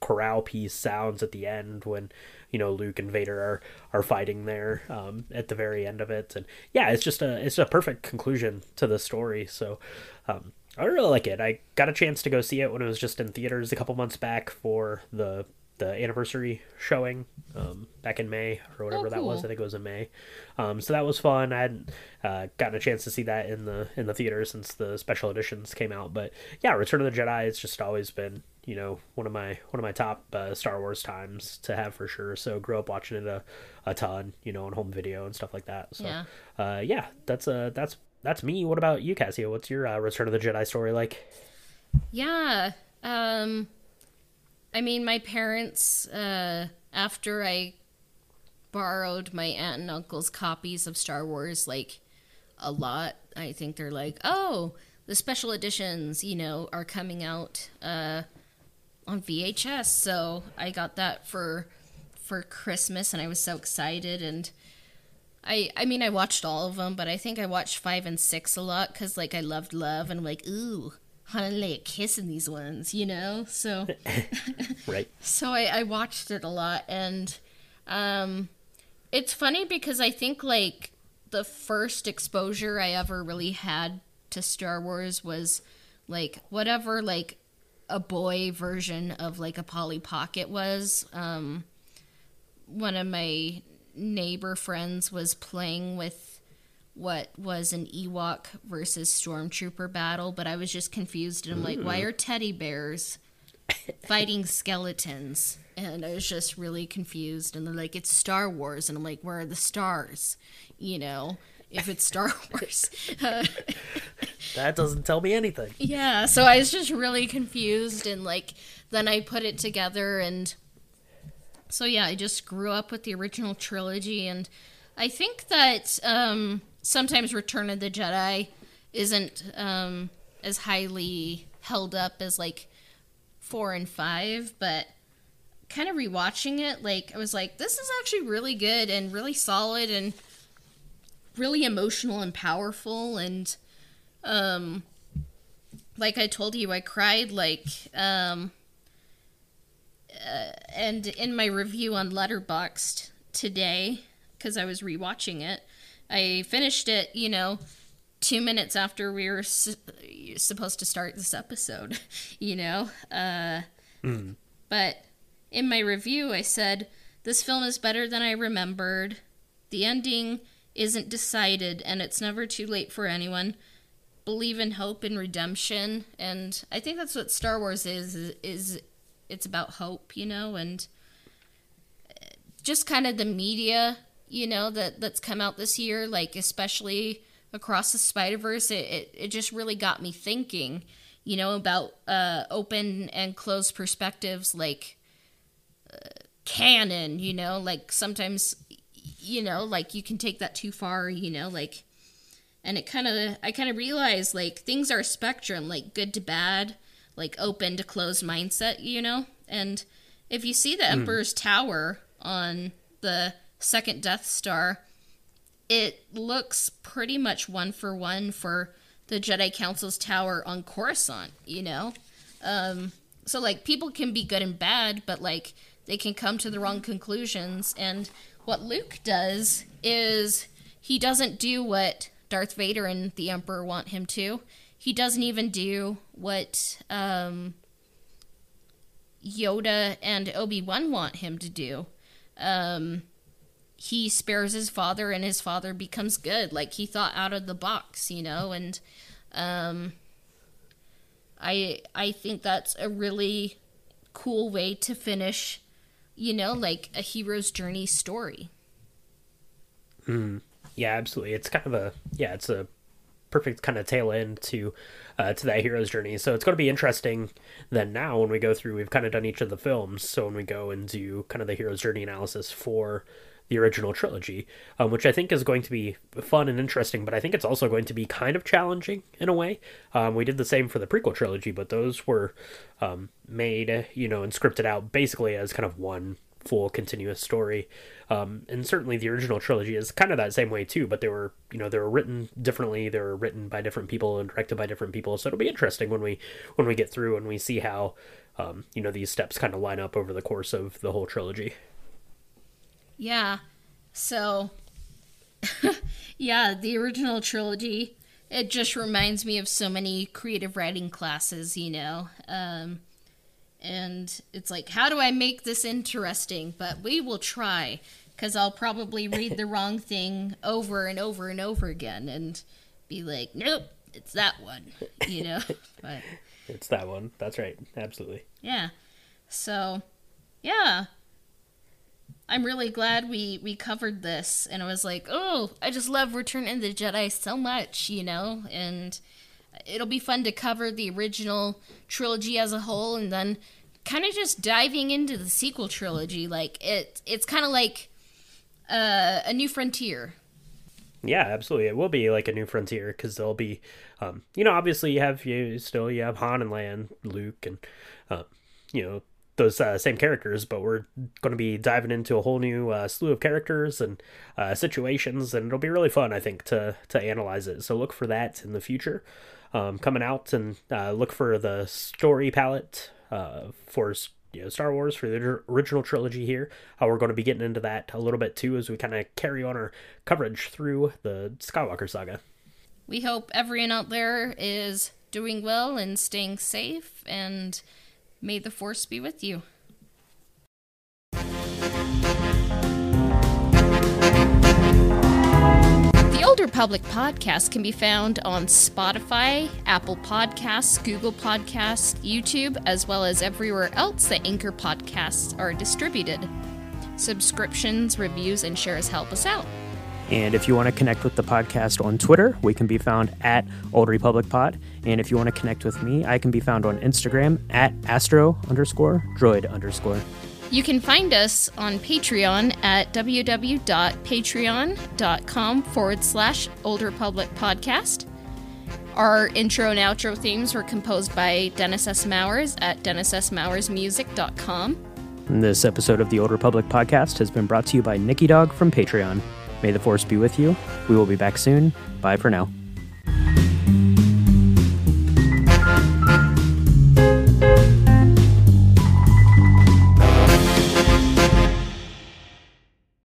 chorale piece sounds at the end when you know luke and vader are are fighting there um, at the very end of it and yeah it's just a it's a perfect conclusion to the story so um, i really like it i got a chance to go see it when it was just in theaters a couple months back for the the anniversary showing um, back in May or whatever Oh, that was. I think it was in May. Um, so that was fun. I hadn't uh, gotten a chance to see that in the in the theater since the special editions came out. But yeah, Return of the Jedi. It's just always been you know one of my one of my top uh, Star Wars times to have for sure. So grew up watching it a, a ton, you know, on home video and stuff like that. So Yeah. uh, yeah, that's uh that's that's me. What about you, Cassia? What's your uh, Return of the Jedi story like? Yeah. Um I mean my parents uh after I borrowed my aunt and uncle's copies of Star Wars like a lot, I think they're like, "Oh, the special editions, you know, are coming out uh on VHS." So, I got that for for Christmas and I was so excited and I I mean I watched all of them, but I think I watched 5 and 6 a lot cuz like I loved love and I'm like, "Ooh, want to lay a kiss in these ones, you know? So Right. so I, I watched it a lot and um it's funny because I think like the first exposure I ever really had to Star Wars was like whatever like a boy version of like a Polly Pocket was. Um one of my neighbor friends was playing with what was an Ewok versus Stormtrooper battle, but I was just confused and I'm like, why are teddy bears fighting skeletons? And I was just really confused. And they're like, it's Star Wars. And I'm like, where are the stars? You know, if it's Star Wars. Uh, That doesn't tell me anything. yeah, so I was just really confused. And like, then I put it together. And so, yeah, I just grew up with the original trilogy. And I think that um, sometimes Return of the Jedi isn't um, as highly held up as like four and five, but kind of rewatching it, like I was like, this is actually really good and really solid and really emotional and powerful and um like I told you I cried like um uh, and in my review on Letterboxd today cuz I was rewatching it I finished it you know 2 minutes after we were su- supposed to start this episode you know uh but in my review, I said, This film is better than I remembered. The ending isn't decided, and it's never too late for anyone. Believe in hope and redemption. And I think that's what Star Wars is, is, it's about hope, you know, and uh, just kind of the media, you know, that, that's come out this year, like especially across the Spider Verse, it, it, it just really got me thinking, you know, about uh, open and closed perspectives, like uh, canon, you know, like sometimes, you know, like you can take that too far, you know, like, and it kind of, I kind of realized like things are a spectrum, like good to bad, like open to closed mindset, you know, and if you see the Emperor's Tower on the second Death Star, it looks pretty much one for one for the Jedi Council's tower on Coruscant, you know? Um, so, like, people can be good and bad, but, like, they can come to the wrong conclusions. And what Luke does is he doesn't do what Darth Vader and the Emperor want him to. He doesn't even do what um, Yoda and Obi Wan want him to do. Um, he spares his father and his father becomes good like he thought out of the box you know and um i i think that's a really cool way to finish you know like a hero's journey story Yeah, absolutely. It's kind of a yeah, it's a perfect kind of tail end to uh, to that hero's journey. So it's going to be interesting then now when we go through. We've kind of done each of the films, so when we go and do kind of the hero's journey analysis for the original trilogy, um, which I think is going to be fun and interesting. But I think it's also going to be kind of challenging in a way. Um, we did the same for the prequel trilogy, but those were um, made, you know, and scripted out basically as kind of one full continuous story. Um, and certainly the original trilogy is kind of that same way too, but they were, you know, they were written differently. They were written by different people and directed by different people. So it'll be interesting when we when we get through and we see how, um, you know, these steps kind of line up over the course of the whole trilogy. Yeah. So, yeah, the original trilogy. It just reminds me of so many creative writing classes, you know. Um, and it's like, how do I make this interesting? But we will try, because I'll probably read the wrong thing over and over and over again and be like, nope, it's that one, you know? but It's that one. That's right. Absolutely. yeah. So, yeah. I'm really glad we we covered this and I was like, "Oh, I just love Return of the Jedi so much, you know?" And it'll be fun to cover the original trilogy as a whole and then kind of just diving into the sequel trilogy like it it's kind of like uh, a new frontier. Yeah, absolutely. It will be like a new frontier because there'll be, um, you know, obviously you have you still you have Han and Leia Luke and, uh, you know, those uh, same characters, but we're going to be diving into a whole new uh, slew of characters and uh, situations, and it'll be really fun, I think, to to analyze it. So look for that in the future, um, coming out, and uh, look for the story palette uh, for you know Star Wars for the original trilogy here. Uh, we're going to be getting into that a little bit too as we kind of carry on our coverage through the Skywalker saga. We hope everyone out there is doing well and staying safe and may the force be with you. The Public podcast can be found on Spotify, Apple Podcasts, Google Podcasts, YouTube, as well as everywhere else that Anchor podcasts are distributed. Subscriptions, reviews, and shares help us out. And if you want to connect with the podcast on Twitter, we can be found at Old Republic Pod. And if you want to connect with me, I can be found on Instagram at astro underscore droid underscore. You can find us on Patreon at www.patreon.com forward slash Old Republic Podcast. Our intro and outro themes were composed by Dennis S. Mowers at DennisSMowersMusic.com. This episode of the Old Republic Podcast has been brought to you by Nikki Dog from Patreon. May the Force be with you. We will be back soon. Bye for now.